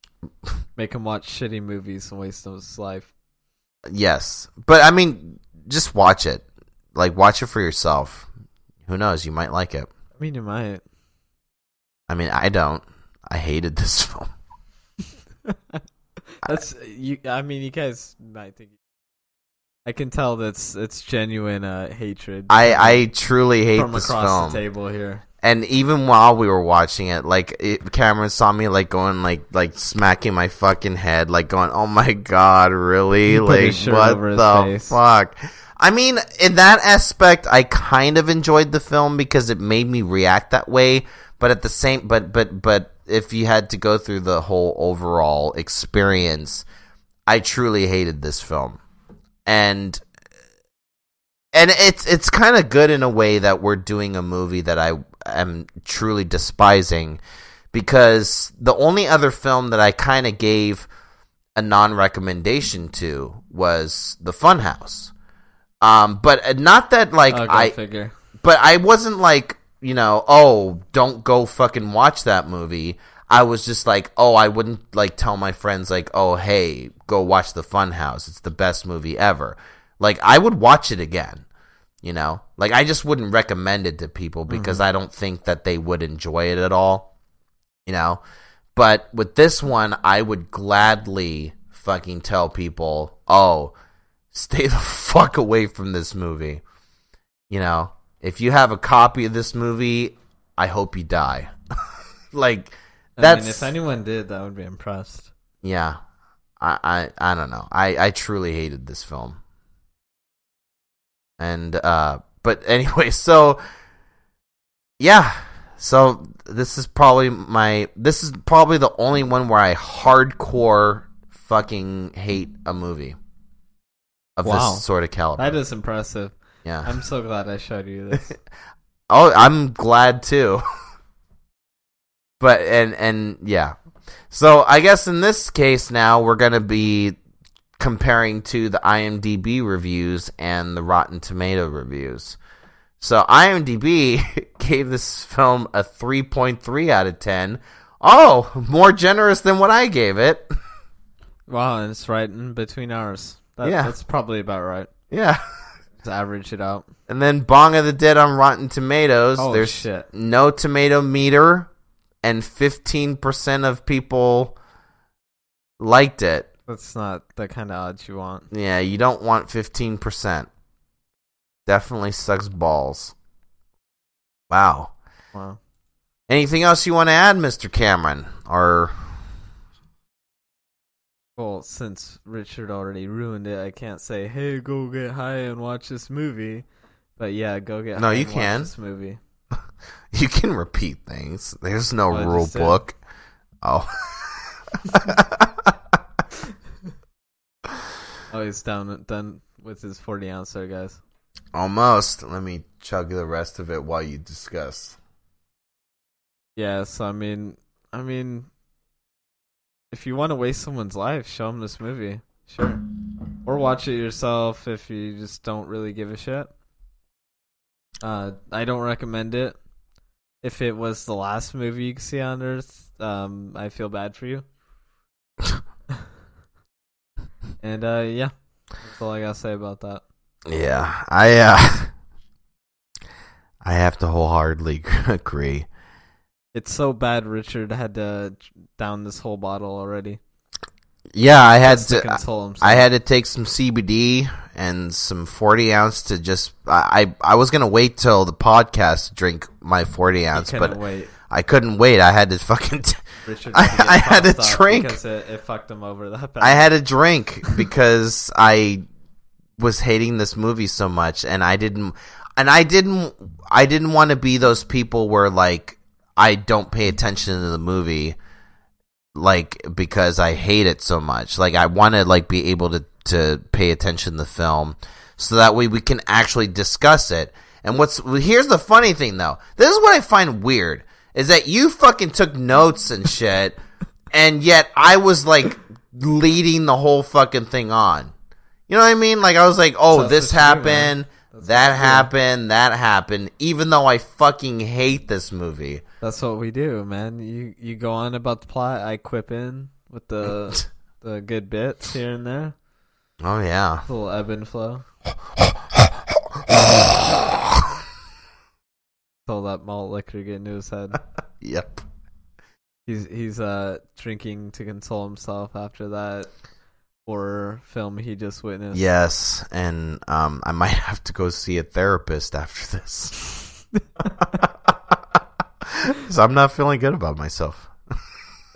Make him watch shitty movies and waste his life. Yes, but I mean, just watch it. Like, watch it for yourself. Who knows? You might like it. I mean, you might. I mean, I don't. I hated this film. That's you. I mean, you guys might think. I can tell that's it's genuine uh, hatred. I I truly hate from this across film. the table here. And even while we were watching it, like it, Cameron saw me like going like like smacking my fucking head, like going, "Oh my god, really? Like what the face. fuck?" I mean, in that aspect, I kind of enjoyed the film because it made me react that way. But at the same, but but but if you had to go through the whole overall experience, I truly hated this film, and and it's it's kind of good in a way that we're doing a movie that I am truly despising because the only other film that I kind of gave a non-recommendation to was The Funhouse. Um, but uh, not that like Oh, I figure. but I wasn't like, you know, oh, don't go fucking watch that movie. I was just like, oh, I wouldn't like tell my friends like, oh, hey, go watch The Funhouse. It's the best movie ever. Like I would watch it again. You know? Like I just wouldn't recommend it to people because mm-hmm. I don't think that they would enjoy it at all. You know? But with this one, I would gladly fucking tell people, oh, stay the fuck away from this movie. You know, if you have a copy of this movie, I hope you die. like I that's mean, if anyone did, I would be impressed. yeah. I, I I don't know. I I truly hated this film. And uh but anyway, so yeah. So this is probably my this is probably the only one where I hardcore fucking hate a movie of Wow. this sort of caliber. That is impressive. yeah. I'm so glad I showed you this. Oh, I'm glad too. but and and yeah. So I guess in this case now we're gonna be comparing to the IMDb reviews and the Rotten Tomato reviews. So IMDb gave this film a 3.3 out of 10. Oh, more generous than what I gave it. wow, and it's right in between ours. That, Yeah. That's probably about right. Yeah. Just average it out. And then Bong of the Dead on Rotten Tomatoes. Oh, There's shit. no tomato meter, and 15% of people liked it. That's not the kind of odds you want. Yeah, you don't want 15%. Definitely sucks balls. Wow. Wow. Anything else you want to add, Mr. Cameron? Or Well, since Richard already ruined it, I can't say, "Hey, go get high and watch this movie." But yeah, go get No, high you and watch can. this movie. you can repeat things. There's no rule book. Oh. Oh, he's down done with his forty ounce there, guys. Almost. Let me chug the rest of it while you discuss. Yeah, so I mean, I mean, if you want to waste someone's life, show them this movie, sure, or watch it yourself if you just don't really give a shit. Uh, I don't recommend it. If it was the last movie you could see on Earth, um, I feel bad for you. and uh, yeah, that's all I gotta say about that. Yeah, I uh I have to wholeheartedly agree. It's so bad. Richard had to down this whole bottle already. Yeah, I had to to. I had to take some CBD and some forty ounce to just. I I, I was gonna wait till the podcast to drink my forty ounce, but wait. I couldn't wait. I had to fucking. T- Richard I, I had out drink. because it, it fucked him over that bad. I had to drink because I was hating this movie so much, and I didn't, and I didn't, I didn't want to be those people where like I don't pay attention to the movie, like because I hate it so much. Like I want to like be able to to pay attention to the film, so that way we can actually discuss it. And what's here's the funny thing though, this is what I find weird is that you fucking took notes and shit, and yet I was like leading the whole fucking thing on. You know what I mean? Like I was like, oh, That's this what you do, man. happened, that happened, that happened. Even though I fucking hate this movie. That's what we do, man. You you go on about the plot. I quip in with the the good bits here and there. Oh yeah. A little ebb and flow. Till that malt liquor get into his head. Yep. He's he's uh drinking to console himself after that horror film he just witnessed. Yes, and um, I might have to go see a therapist after this. because I'm not feeling good about myself.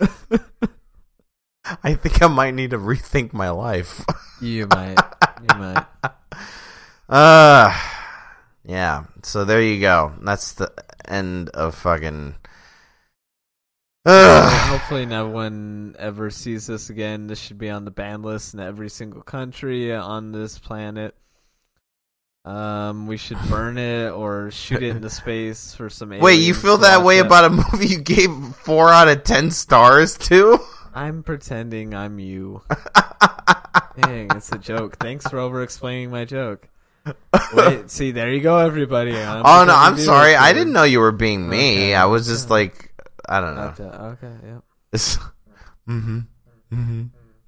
I think I might need to rethink my life. You might. You might. Uh yeah. So there you go. That's the end of fucking. Ugh. Hopefully, no one ever sees this again. This should be on the ban list in every single country on this planet. Um, we should burn it or shoot it into space for some. Wait, you feel that way it. about a movie you gave four out of ten stars to? I'm pretending I'm you. Dang, it's a joke. Thanks for over explaining my joke. Wait, see, there you go, everybody. I'm Oh no, I'm sorry. I didn't know you were being me. Okay, I was just like, I don't know. Okay, okay, yep. It's, mm-hmm, mm-hmm,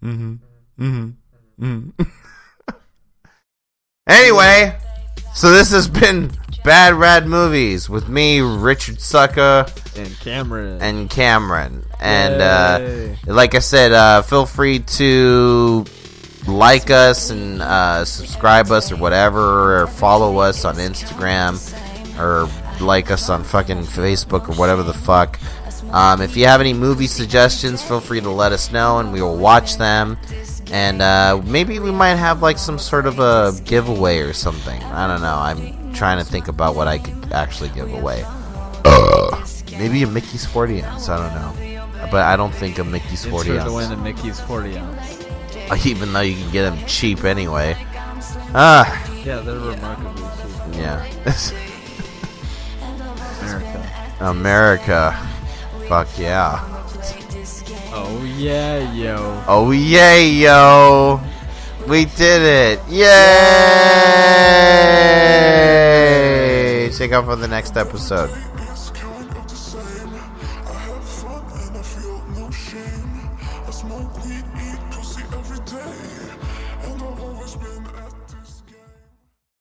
mm-hmm, mm-hmm, mm-hmm. anyway, so this has been Bad Rad Movies with me, Richard Sucker, And Cameron. and Cameron. And uh, like I said, uh, feel free to like us and uh, subscribe us or whatever, or follow us on Instagram, or like us on fucking Facebook or whatever the fuck. Um, if you have any movie suggestions, feel free to let us know, and we will watch them. And uh, maybe we might have like some sort of a giveaway or something. I don't know. I'm trying to think about what I could actually give away. Uh, maybe a Mickey's 40 ounce. I don't know. But I don't think a Mickey's It's 40 sure ounce. to win a Mickey's 40 ounce. Even though you can get them cheap anyway. Ah, Yeah, they're remarkably cheap. yeah. America. America. Fuck yeah. Oh, yeah, yo. Oh, yay, yo. We did it. Yay. Check out for the next episode.